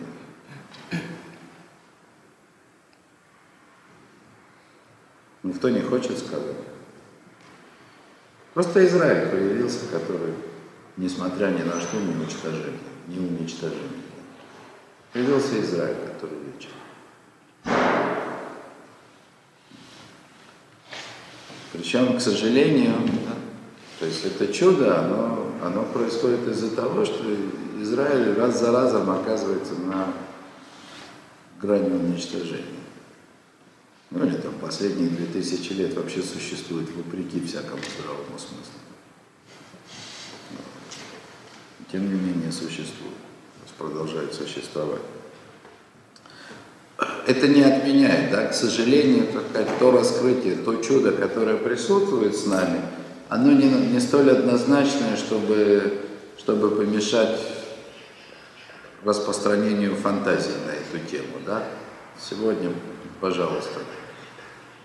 Никто не хочет сказать. Просто Израиль появился, который, несмотря ни на что, не уничтожили, не уничтожили. Появился Израиль, который вечен. Причем, к сожалению, да, то есть это чудо, оно, оно происходит из-за того, что Израиль раз за разом оказывается на грани уничтожения. Ну или там последние две тысячи лет вообще существует вопреки всякому здравому смыслу. Тем не менее существует, продолжает существовать. Это не отменяет, да, к сожалению, то раскрытие, то чудо, которое присутствует с нами, оно не, не столь однозначное, чтобы, чтобы помешать распространению фантазии на эту тему. Да? Сегодня, пожалуйста,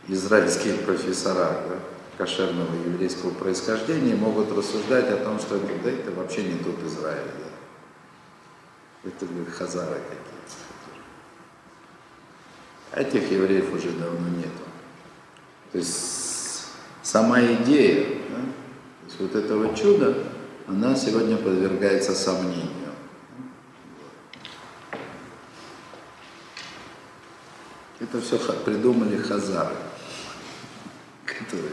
израильские профессора да, кошерного еврейского происхождения могут рассуждать о том, что да, это вообще не тот Израиль. Да. Это были хазары какие-то. Этих евреев уже давно нету. То есть сама идея, да, то есть вот этого чуда, она сегодня подвергается сомнению. Это все придумали хазары которые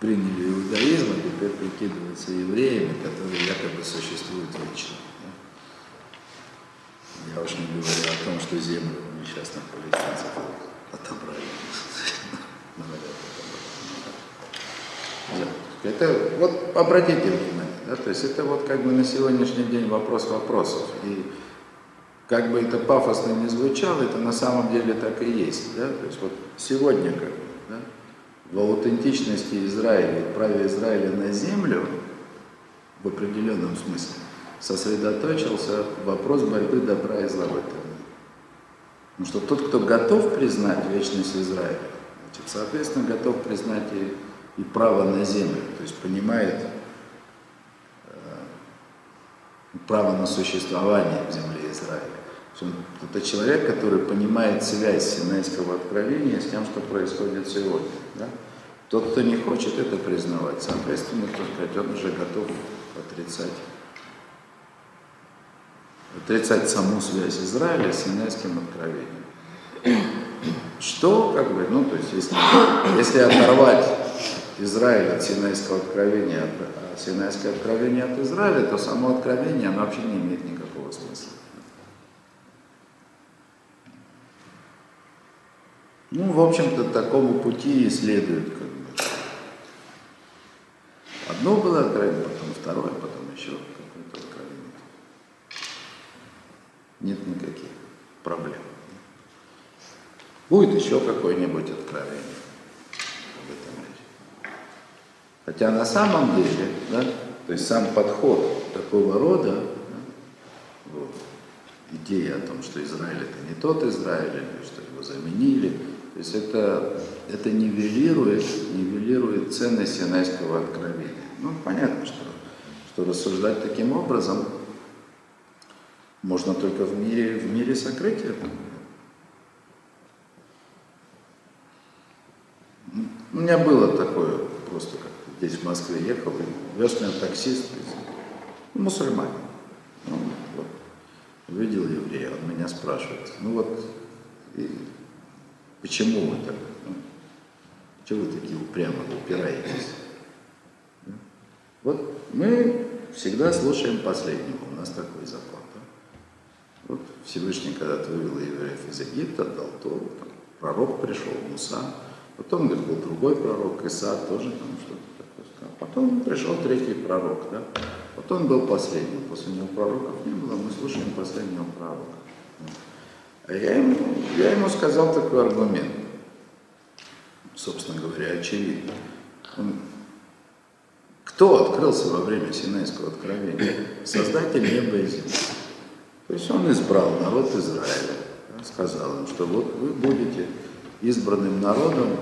приняли иудаизм, а теперь прикидываются евреями, которые якобы существуют вечно. Я уж не говорю о том, что землю у несчастных палестинцев отобрали. Это вот обратите внимание, да, то есть это вот как бы на сегодняшний день вопрос вопросов. И как бы это пафосно не звучало, это на самом деле так и есть. Да? То есть вот сегодня как бы, да, в аутентичности Израиля и праве Израиля на землю в определенном смысле сосредоточился вопрос борьбы добра и зла в этом Потому что тот, кто готов признать вечность Израиля, значит, соответственно, готов признать и, и право на землю, то есть понимает э, право на существование в земле Израиля. Это человек, который понимает связь Синайского откровения с тем, что происходит сегодня. Да? Тот, кто не хочет это признавать, соответственно, так сказать, он уже готов отрицать, отрицать саму связь Израиля с Синайским откровением. Что, как бы, ну, то есть, если, если оторвать Израиль от Синайского откровения, от, а Синайское откровение от Израиля, то само откровение, оно вообще не имеет никакого смысла. Ну, в общем-то, такому пути и следует. Как бы. Одно было откровение, потом второе, потом еще какое-то откровение. Нет никаких проблем. Будет еще какое-нибудь откровение об этом. Хотя на самом деле, да, то есть сам подход такого рода, да, вот, идея о том, что Израиль это не тот Израиль, или что его заменили, то есть это, это нивелирует, нивелирует ценность Синайского откровения. Ну, понятно, что, что рассуждать таким образом можно только в мире, в мире сокрытия. У меня было такое, просто как здесь в Москве ехал, и вез меня таксист, ну, мусульманин. Ну, вот, увидел еврея, он меня спрашивает, ну вот, и почему вы так, ну, чего вы такие упрямо упираетесь? Вот мы всегда слушаем последнего, у нас такой закон. Да? Вот Всевышний когда-то вывел евреев из Египта, дал Тору, там, пророк пришел, Муса, потом говорит, был другой пророк, Иса тоже там что-то такое сказал. Потом пришел третий пророк, да? Вот он был последним, после него пророков не было, мы слушаем последнего пророка. А я ему, я ему сказал такой аргумент, собственно говоря, очевидно. Он, кто открылся во время Синайского откровения? Создатель неба и земли. То есть он избрал народ Израиля, сказал им, что вот вы будете избранным народом,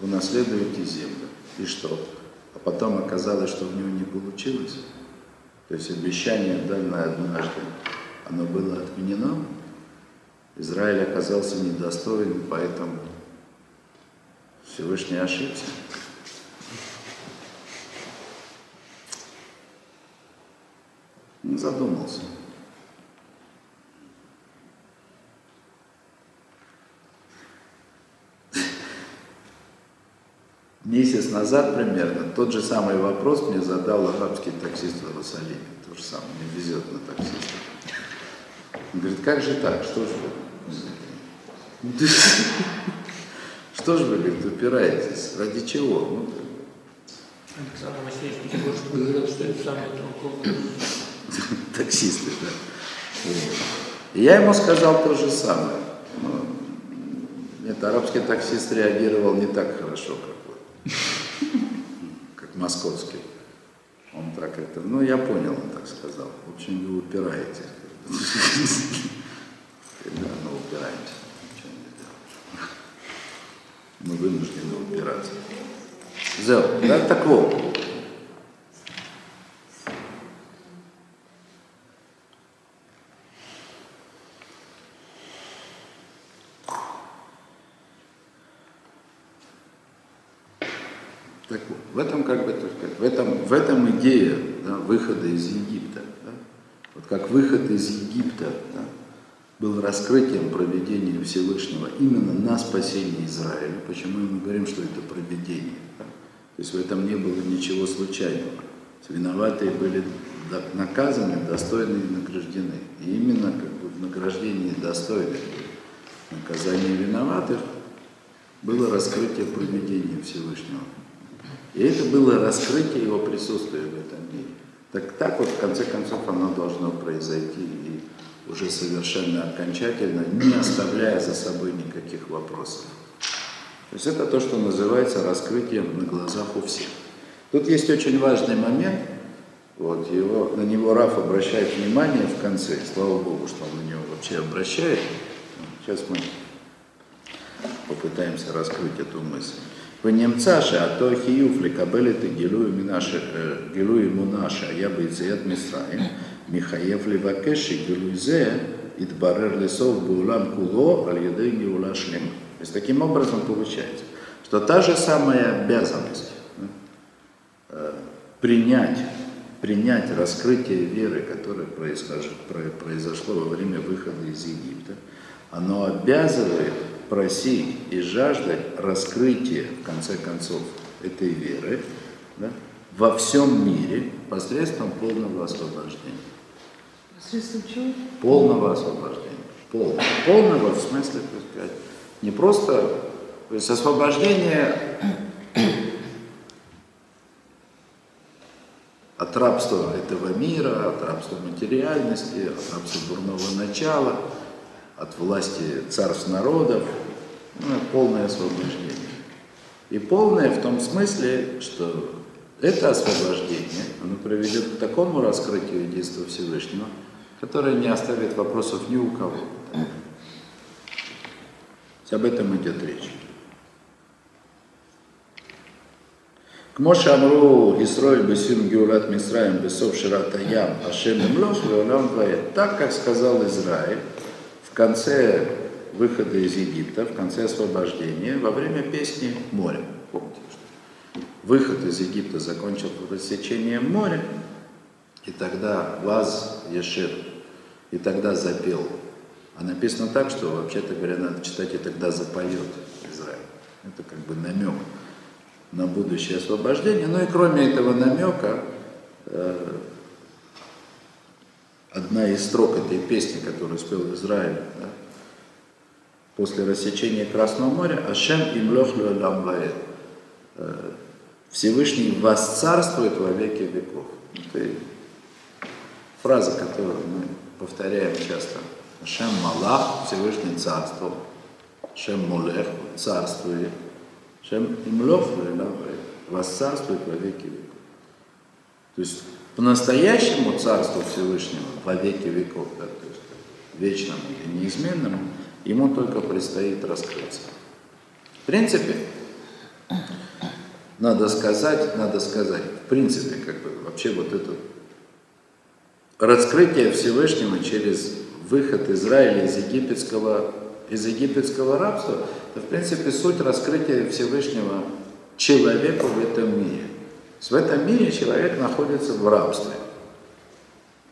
унаследуете землю. И что? А потом оказалось, что у него не получилось. То есть обещание, данное однажды, оно было отменено. Израиль оказался недостоин, поэтому Всевышний ошибся. Не задумался. Месяц назад примерно тот же самый вопрос мне задал арабский таксист в Иерусалиме. То же самое, мне везет на таксиста. Он говорит, как же так, что же вы? Что же вы, говорит, упираетесь? Ради чего? Ну, Александр Васильевич Пятигорский говорил, что это самый толковый. таксисты, да. Вот. Я ему сказал то же самое. Но нет, арабский таксист реагировал не так хорошо, как вы, как московский. Он так это, ну я понял, он так сказал. В общем, вы упираетесь. Не сделаешь. Мы вынуждены упираться. Зел, да, так вот. Так вот, в этом как бы, в этом, в этом идея да, выхода из Египта. Как выход из Египта да, был раскрытием проведения Всевышнего именно на спасение Израиля. Почему мы говорим, что это проведение? Да? То есть в этом не было ничего случайного. Виноватые были наказаны, достойные награждены. И именно как бы в награждении достойных, наказание виноватых, было раскрытие проведения Всевышнего. И это было раскрытие его присутствия в этом мире. Так, так вот, в конце концов, оно должно произойти и уже совершенно окончательно, не оставляя за собой никаких вопросов. То есть это то, что называется раскрытием на глазах у всех. Тут есть очень важный момент, вот, его, на него Раф обращает внимание в конце, слава Богу, что он на него вообще обращает. Сейчас мы попытаемся раскрыть эту мысль. ונמצא שעתו חיוב לקבל את הגילוי, מנש, גילוי אמונה שהיה ביציאת מצרים, מחייב לבקש שגילוי זה יתברר לסוף בעולם כולו על ידי גאולה שלמה. То есть таким образом получается, что та же самая обязанность да, принять, принять раскрытие веры, которое произошло во время выхода из Египта, оно обязывает просить и жаждать раскрытия, в конце концов, этой веры да, во всем мире посредством полного освобождения. Посредством чего? Полного освобождения. Полного. Полного в смысле, так сказать, не просто, то есть освобождение от рабства этого мира, от рабства материальности, от рабства дурного начала, от власти царств народов, ну, полное освобождение. И полное в том смысле, что это освобождение, оно приведет к такому раскрытию единства Всевышнего, которое не оставит вопросов ни у кого. Об этом идет речь. כמו שאמרו ישראל בסיום גאולת מצרים בסוף שירת הים, השם ימלוך לעולם ועד. Так, как сказал Израиль в конце выхода из Египта, в конце освобождения, во время песни моря. Помните, что выход из Египта закончил рассечением моря, и тогда Ваз Ешер, и тогда запел. А написано так, что вообще-то говоря, надо читать, и тогда запоет Израиль. Это как бы намек на будущее освобождение. Ну и кроме этого намека, э, одна из строк этой песни, которую спел Израиль да, после рассечения Красного моря, «Ашем лям ваэд» э, Всевышний восцарствует во веки веков. Это фраза, которую мы повторяем часто. Ашем Малах, Всевышний царствовал. Ашем Молех, царствует. Шем имлов царствует во веки веков. То есть по-настоящему царству Всевышнего во веки веков, да, то есть вечному и неизменному, ему только предстоит раскрыться. В принципе, надо сказать, надо сказать, в принципе, как бы вообще вот это раскрытие Всевышнего через выход Израиля из египетского, из египетского рабства – это, в принципе, суть раскрытия Всевышнего человеку в этом мире. В этом мире человек находится в рабстве.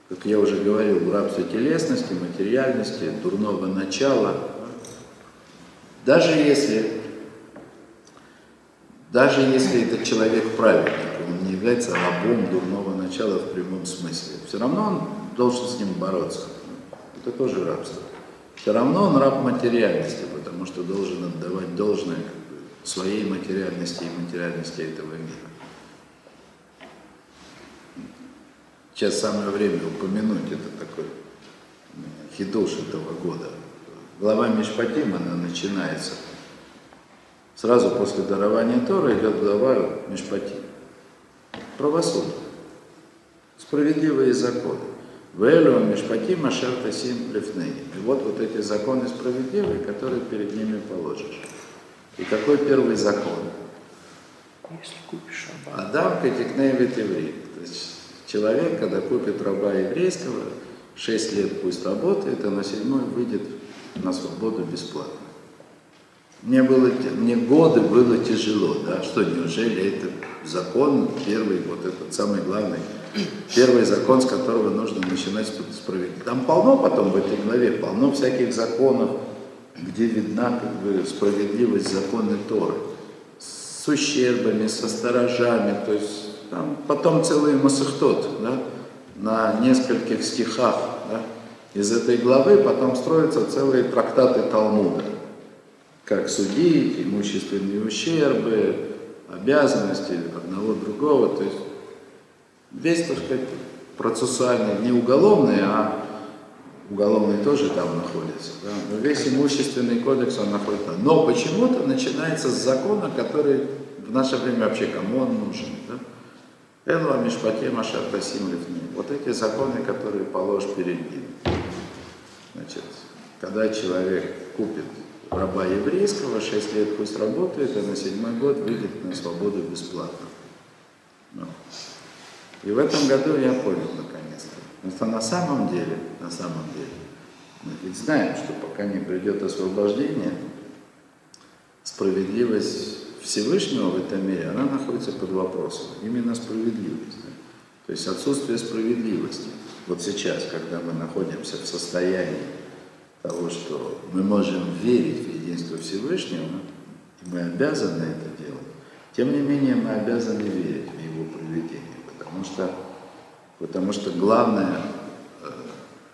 Как я уже говорил, в рабстве телесности, материальности, дурного начала. Даже если, даже если этот человек праведник, он не является рабом дурного начала в прямом смысле, все равно он должен с ним бороться. Это тоже рабство. Все равно он раб материальности, потому что должен отдавать должное своей материальности и материальности этого мира. Сейчас самое время упомянуть это такой хидуш этого года. Глава Мишпатим, она начинается. Сразу после дарования Тора идет глава Мишпатим. Правосудие. Справедливые законы. Вэлю Мишпатим Ашер Тасим Лифней. И вот вот эти законы справедливые, которые перед ними положишь. И какой первый закон? Если купишь. Адам Катикневит еврей. То есть человек, когда купит раба еврейского, 6 лет пусть работает, а на седьмой выйдет на свободу бесплатно. Мне, было, мне годы было тяжело, да, что неужели это закон первый, вот этот самый главный, первый закон, с которого нужно начинать справедливость. Там полно потом в этой главе, полно всяких законов, где видна как бы справедливость законы Торы. С ущербами, со сторожами, то есть там потом целый масахтот, да, на нескольких стихах, да, из этой главы потом строятся целые трактаты Талмуда как судить, имущественные ущербы, обязанности одного другого, то есть весь, так сказать, процессуальный, не уголовный, а уголовный тоже там находится, да? но весь имущественный кодекс он находится. Но почему-то начинается с закона, который в наше время вообще кому он нужен. Да? Элва Мишпати Машар Вот эти законы, которые положь перед ним. Значит, когда человек купит раба еврейского, 6 лет пусть работает, а на седьмой год выйдет на свободу бесплатно. Ну. И в этом году я понял наконец-то. Потому что на самом деле, на самом деле, мы ведь знаем, что пока не придет освобождение, справедливость Всевышнего в этом мире, она находится под вопросом. Именно справедливость. Да? То есть отсутствие справедливости. Вот сейчас, когда мы находимся в состоянии того, что мы можем верить в единство Всевышнего, и мы обязаны это делать, тем не менее мы обязаны верить в его проведение, потому что, потому что главное, э,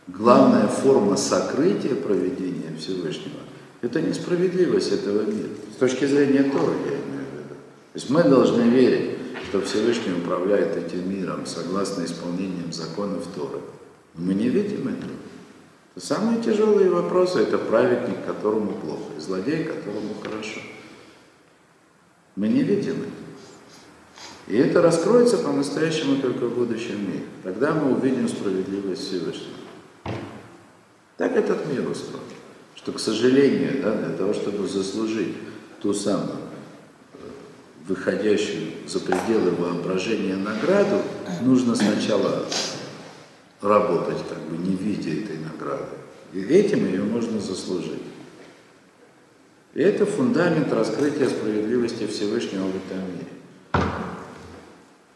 главная форма сокрытия проведения Всевышнего – это несправедливость этого мира. С точки зрения Торы, я. То есть мы должны верить, что Всевышний управляет этим миром согласно исполнением законов Торы. Но мы не видим этого. Самые тяжелые вопросы – это праведник, которому плохо, и злодей, которому хорошо. Мы не видим это. И это раскроется по-настоящему только в будущем мире. Тогда мы увидим справедливость Всевышнего. Так этот мир устроен. Что, к сожалению, да, для того, чтобы заслужить ту самую выходящую за пределы воображения награду, нужно сначала работать, как бы не видя этой награды. И этим ее можно заслужить. И это фундамент раскрытия справедливости Всевышнего в этом мире.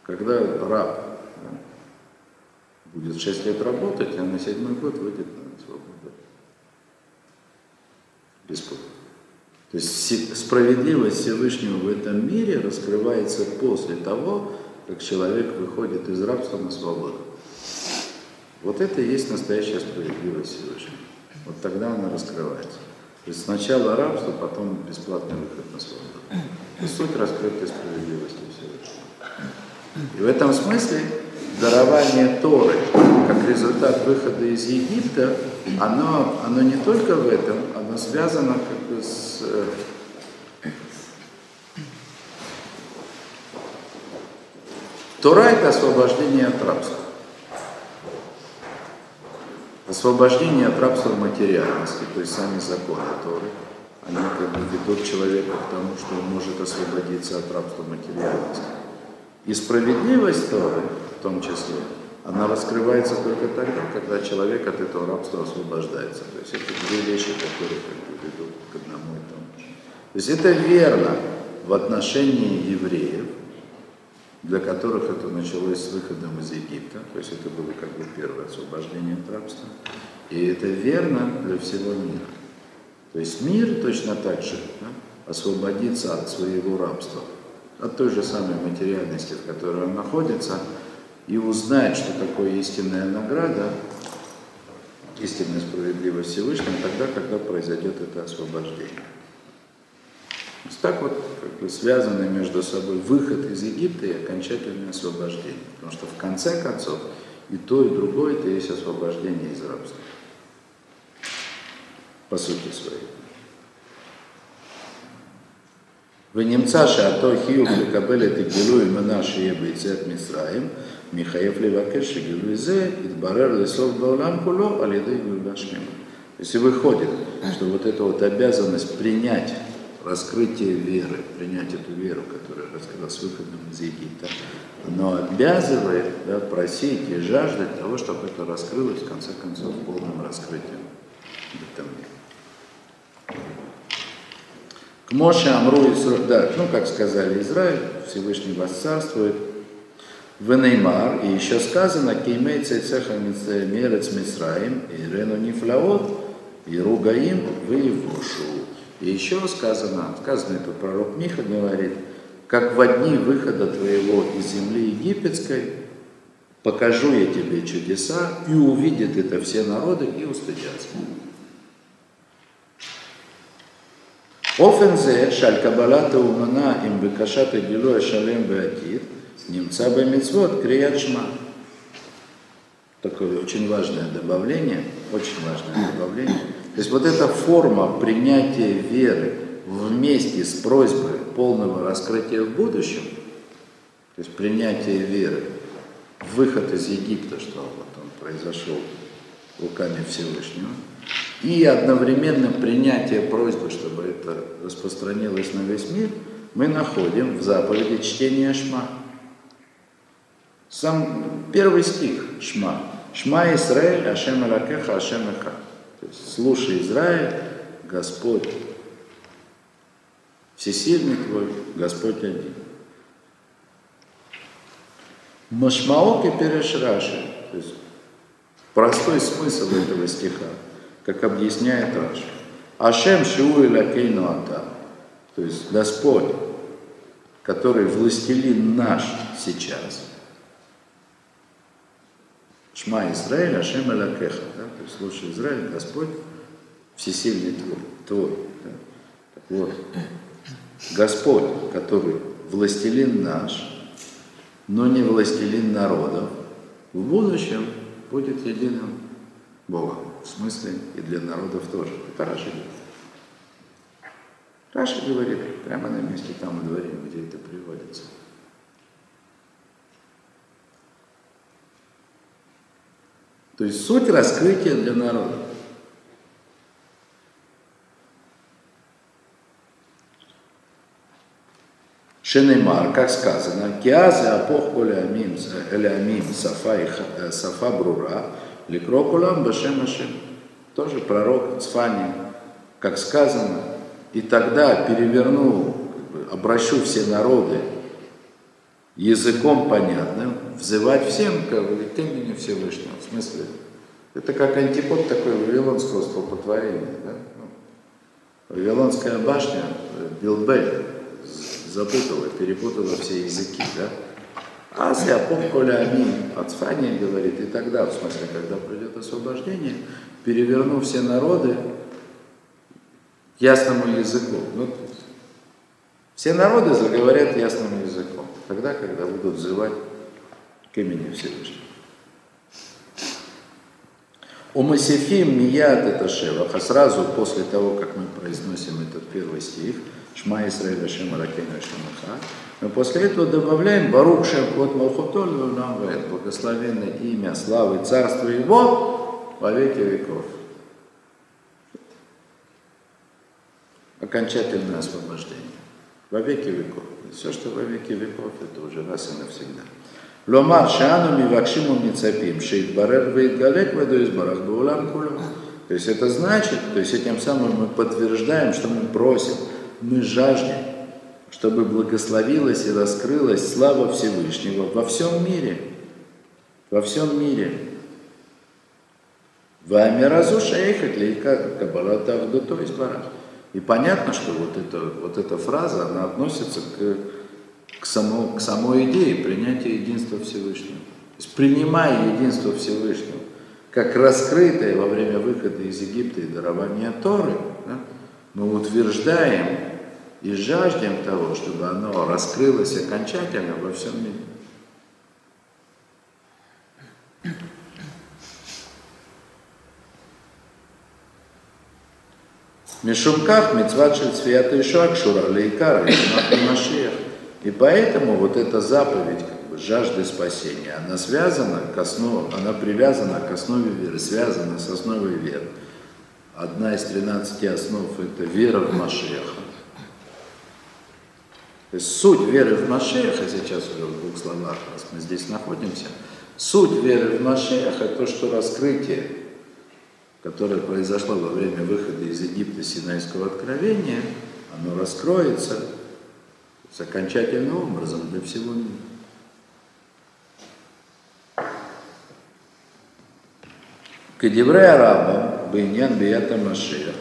Когда раб будет 6 лет работать, а на седьмой год выйдет на свободу. Бесплатно. То есть справедливость Всевышнего в этом мире раскрывается после того, как человек выходит из рабства на свободу. Вот это и есть настоящая справедливость Всевышнего. Вот тогда она раскрывается. То есть сначала рабство, потом бесплатный выход на свободу. Это суть раскрытой справедливости Всевышнего. И в этом смысле дарование Торы, как результат выхода из Египта, оно, оно не только в этом, оно связано как Тора – это освобождение от рабства. Освобождение от рабства материальности, то есть сами законы Торы, они как бы ведут человека к тому, что он может освободиться от рабства материальности. И справедливость Торы, в том числе, она раскрывается только тогда, когда человек от этого рабства освобождается. То есть это две вещи, которые как бы, ведут к одному и тому же. То есть это верно в отношении евреев, для которых это началось с выходом из Египта, то есть это было как бы первое освобождение от рабства. И это верно для всего мира. То есть мир точно так же да, освободится от своего рабства, от той же самой материальности, в которой он находится, и узнает, что такое истинная награда, истинная справедливость Всевышнего, тогда, когда произойдет это освобождение. То есть так вот как бы связаны между собой выход из Египта и окончательное освобождение. Потому что в конце концов и то, и другое это есть освобождение из рабства. По сути своей. ונמצא שעתו חיוב לקבל את גילוי מנה שיהיה ביציאת מצרים, מחייב לבקש שגילוי זה יתברר לסוף בעולם כולו על ידי גאולה שלמה. Если выходит, что вот эта вот обязанность принять раскрытие веры, принять эту веру, которая раскрылась выходом из Египта, но обязывает да, просить и жаждать того, чтобы это раскрылось в конце концов полным раскрытием в этом мире. К Моше Амру Исраиль, да, ну как сказали Израиль, Всевышний вас царствует, в Неймар, и еще сказано, Кеймей цеха мерец Мисраим, и Рену Нифлаот, и Ругаим, вы Евушу. И еще сказано, сказано это пророк Миха говорит, как в одни выхода твоего из земли египетской, покажу я тебе чудеса, и увидят это все народы, и устыдятся. Офен зе, шаль кабалата умана им бекашата гилуя а шалем беатир, немца бы мецвод крият шма. Такое очень важное добавление, очень важное добавление то есть вот эта форма принятия веры вместе с просьбой полного раскрытия в будущем, то есть принятие веры, выход из Египта, что вот он произошел руками Всевышнего, и одновременно принятие просьбы, чтобы это распространилось на весь мир, мы находим в заповеди чтения Шма. Сам первый стих Шма. Шма Исраэль, Ашем Ракеха, Ашем Эхад. То есть, слушай, Израиль, Господь всесильный твой, Господь один. Машмаоки перешраши, то есть простой смысл этого стиха, как объясняет Раши. Ашем Шиу и Лакейну Ата, то есть Господь, который властелин наш сейчас. שמע ישראל, השם אלוקיך. Да? То есть слушай Израиль, Господь всесильный твой. твой да? Так вот, Господь, который властелин наш, но не властелин народов, в будущем будет единым Богом. В смысле и для народов тоже. Это Раши говорит. Раши говорит прямо на месте, там во дворе, где это приводится. То есть суть раскрытия для народа. Шенемар, как сказано, Киазе апох колямим, элямим, сафа, и э, сафа брура, ликро кулам башем ашем. Тоже пророк Цфани, как сказано, и тогда переверну, обращу все народы языком понятным, взывать всем к имени Всевышнего. В смысле, это как антипод такой вавилонского столпотворения. Да? Ну, Вавилонская башня, э, Билбель, запутала, перепутала все языки. Да? А Сиапов Коля Амин, Ацфания говорит, и тогда, в смысле, когда придет освобождение, переверну все народы ясному языку. Ну, все народы заговорят ясным языком, тогда, когда будут взывать к имени Всевышнего. У Масифим Мият это Шевах, а сразу после того, как мы произносим этот первый стих, Шма Исраэль Ашем Аракейна Шамаха, мы после этого добавляем Барух Шем Кот Малхутоль Вавнавет, благословенное имя, славы, царство его во веки веков. Окончательное освобождение. Во веки веков. Все, что во веки веков, это уже раз и навсегда. Ломар шану мивакшиму мицапим, шейтбарер вейтгалек веду избарах баулам кулю. То есть это значит, то есть этим самым мы подтверждаем, что мы просим, мы жаждем, чтобы благословилась и раскрылась слава Всевышнего во всем мире. Во всем мире. Вамиразу шейхат лейка кабалата авдуто избарах. И понятно, что вот эта, вот эта фраза, она относится к, к, само, к самой идее принятия единства Всевышнего. То есть принимая единство Всевышнего, как раскрытое во время выхода из Египта и дарования Торы, да, мы утверждаем и жаждем того, чтобы оно раскрылось окончательно во всем мире. Мишумках мецват шель цвят Ишуа кшура лейкар Машиях. И поэтому вот эта заповедь как бы, жажды спасения, она связана к основе, она привязана к основе веры, связана с основой веры. Одна из 13 основ – это вера в Машеха. То есть суть веры в Машеха, сейчас уже в двух словах, раз мы здесь находимся, суть веры в Машеха – то, что раскрытие которое произошло во время выхода из Египта Синайского откровения, оно раскроется с окончательным образом для всего мира. Кедевре Араба, Бейнян Бията Машех,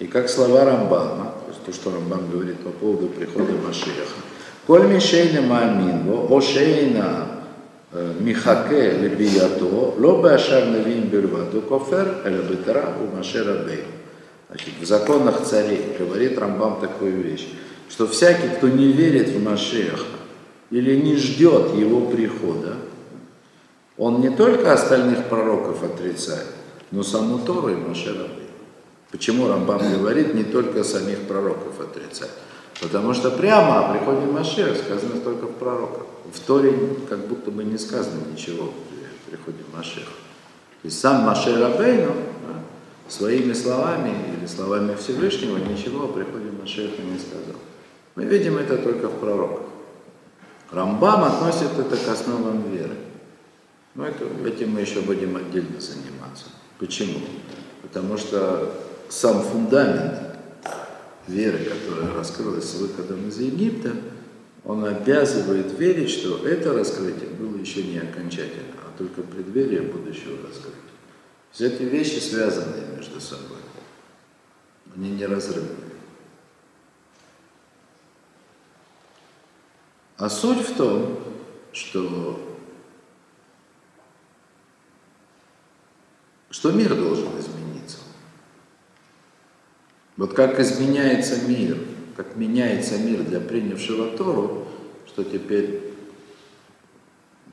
и как слова Рамбама, то есть то, что Рамбам говорит по поводу прихода Машеха, Коль Мишейна Мааминго, Ошейна מחכה לביאתו, לא באשר נביאים בלבד, הוא כופר, אלא בתורה ומשה רבינו. Значит, в законах царей говорит Рамбам такую вещь, что всякий, кто не верит в Машеха или не ждет его прихода, он не только остальных пророков отрицает, но саму Тору и Маше Рабейну. Почему Рамбам говорит не только самих пророков отрицать? Потому что прямо о приходе Машеха сказано только в пророках. В Торе как будто бы не сказано ничего о приходе Машеха. То есть сам Маше Рабейну да, своими словами или словами Всевышнего ничего о приходе Машеха не сказал. Мы видим это только в пророках. Рамбам относит это к основам веры. Но это, этим мы еще будем отдельно заниматься. Почему? Потому что сам фундамент веры, которая раскрылась с выходом из Египта, он обязывает верить, что это раскрытие было еще не окончательно, а только преддверие будущего раскрытия. Есть эти вещи связаны между собой. Они неразрывны. А суть в том, что что мир должен измениться. Вот как изменяется мир, как меняется мир для принявшего Тору, что теперь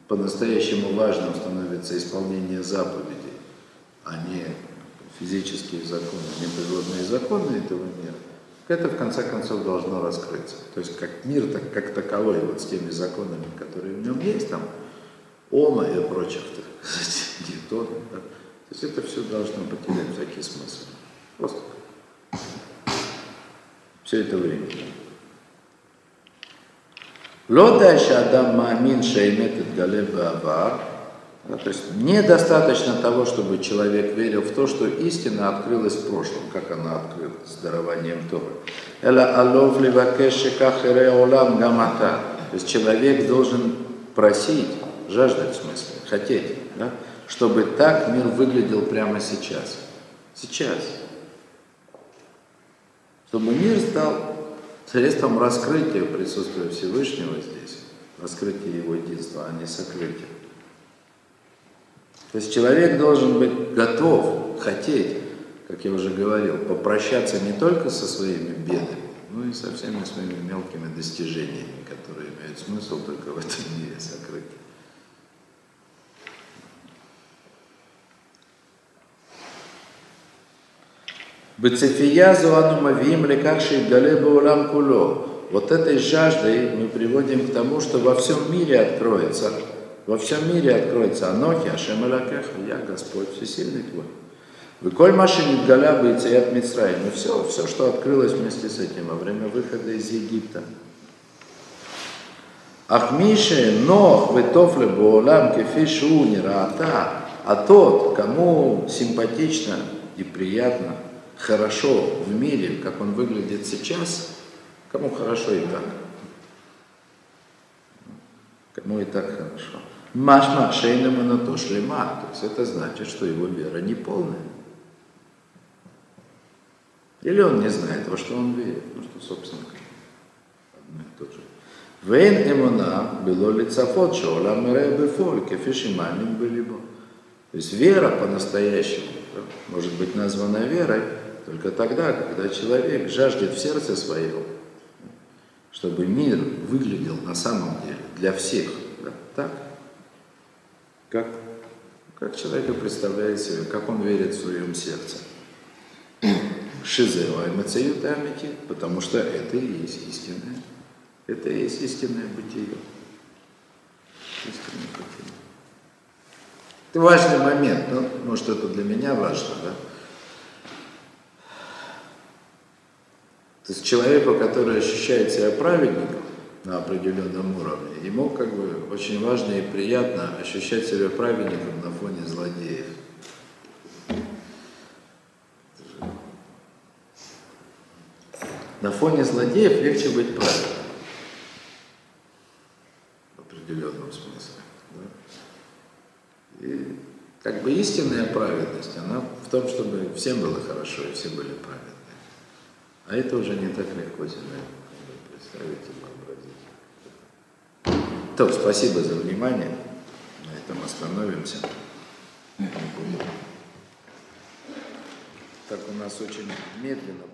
по-настоящему важным становится исполнение заповедей, а не физические законы, не природные законы этого мира, это в конце концов должно раскрыться. То есть как мир так, как таковой, вот с теми законами, которые в нем есть, там, Ома и прочих, Ньютона, да? то есть это все должно потерять всякий смысл. Просто все это время. Лода Адам Маамин Шаймет Галеб Авар. Ну, то есть недостаточно того, чтобы человек верил в то, что истина открылась в прошлом, как она открылась с дарованием Торы. Эла алов ливакешика олам гамата. То есть человек должен просить, жаждать в смысле, хотеть, да? чтобы так мир выглядел прямо сейчас. Сейчас. Чтобы мир стал средством раскрытия присутствия Всевышнего здесь, раскрытия его единства, а не сокрытия. То есть человек должен быть готов, хотеть, как я уже говорил, попрощаться не только со своими бедами, но и со всеми своими мелкими достижениями, которые имеют смысл только в этом мире сокрытия. Бецефия зуану мавим лекарши гале баулам куло. Вот этой жаждой мы приводим к тому, что во всем мире откроется, во всем мире откроется Анохи, Ашем я Господь Всесильный твой. Вы коль машин галя и от Мицраим. И все, все, что открылось вместе с этим во время выхода из Египта. Ахмише, Нох, Ветофле, Боолам, Кефишу, Нираата. А тот, кому симпатично и приятно – хорошо в мире, как он выглядит сейчас, кому хорошо и так. Кому и так хорошо. Машма шейнама на то шлема. То есть это значит, что его вера не полная. Или он не знает, во что он верит. Ну что, собственно, одно и то же. Вейн эмуна было лицафот шола мэре бефоль, кефишимамин былибо. То есть вера по-настоящему может быть названа верой, только тогда, когда человек жаждет в сердце своем, чтобы мир выглядел на самом деле для всех да, так, как, как человек представляет себе, как он верит в своем сердце. Шизева эмоциют амити, потому что это и есть истинное. Это и есть истинное бытие. Истинное бытие. Это важный момент, ну, может, это для меня важно, да? То есть человеку, который ощущает себя праведником на определенном уровне, ему как бы очень важно и приятно ощущать себя праведником на фоне злодеев. На фоне злодеев легче быть праведным. В определенном смысле. Да? И как бы истинная праведность, она в том, чтобы всем было хорошо и все были праведны. А это уже не так легко себе представить и вообразить. То, спасибо за внимание. На этом остановимся. Так у нас очень медленно.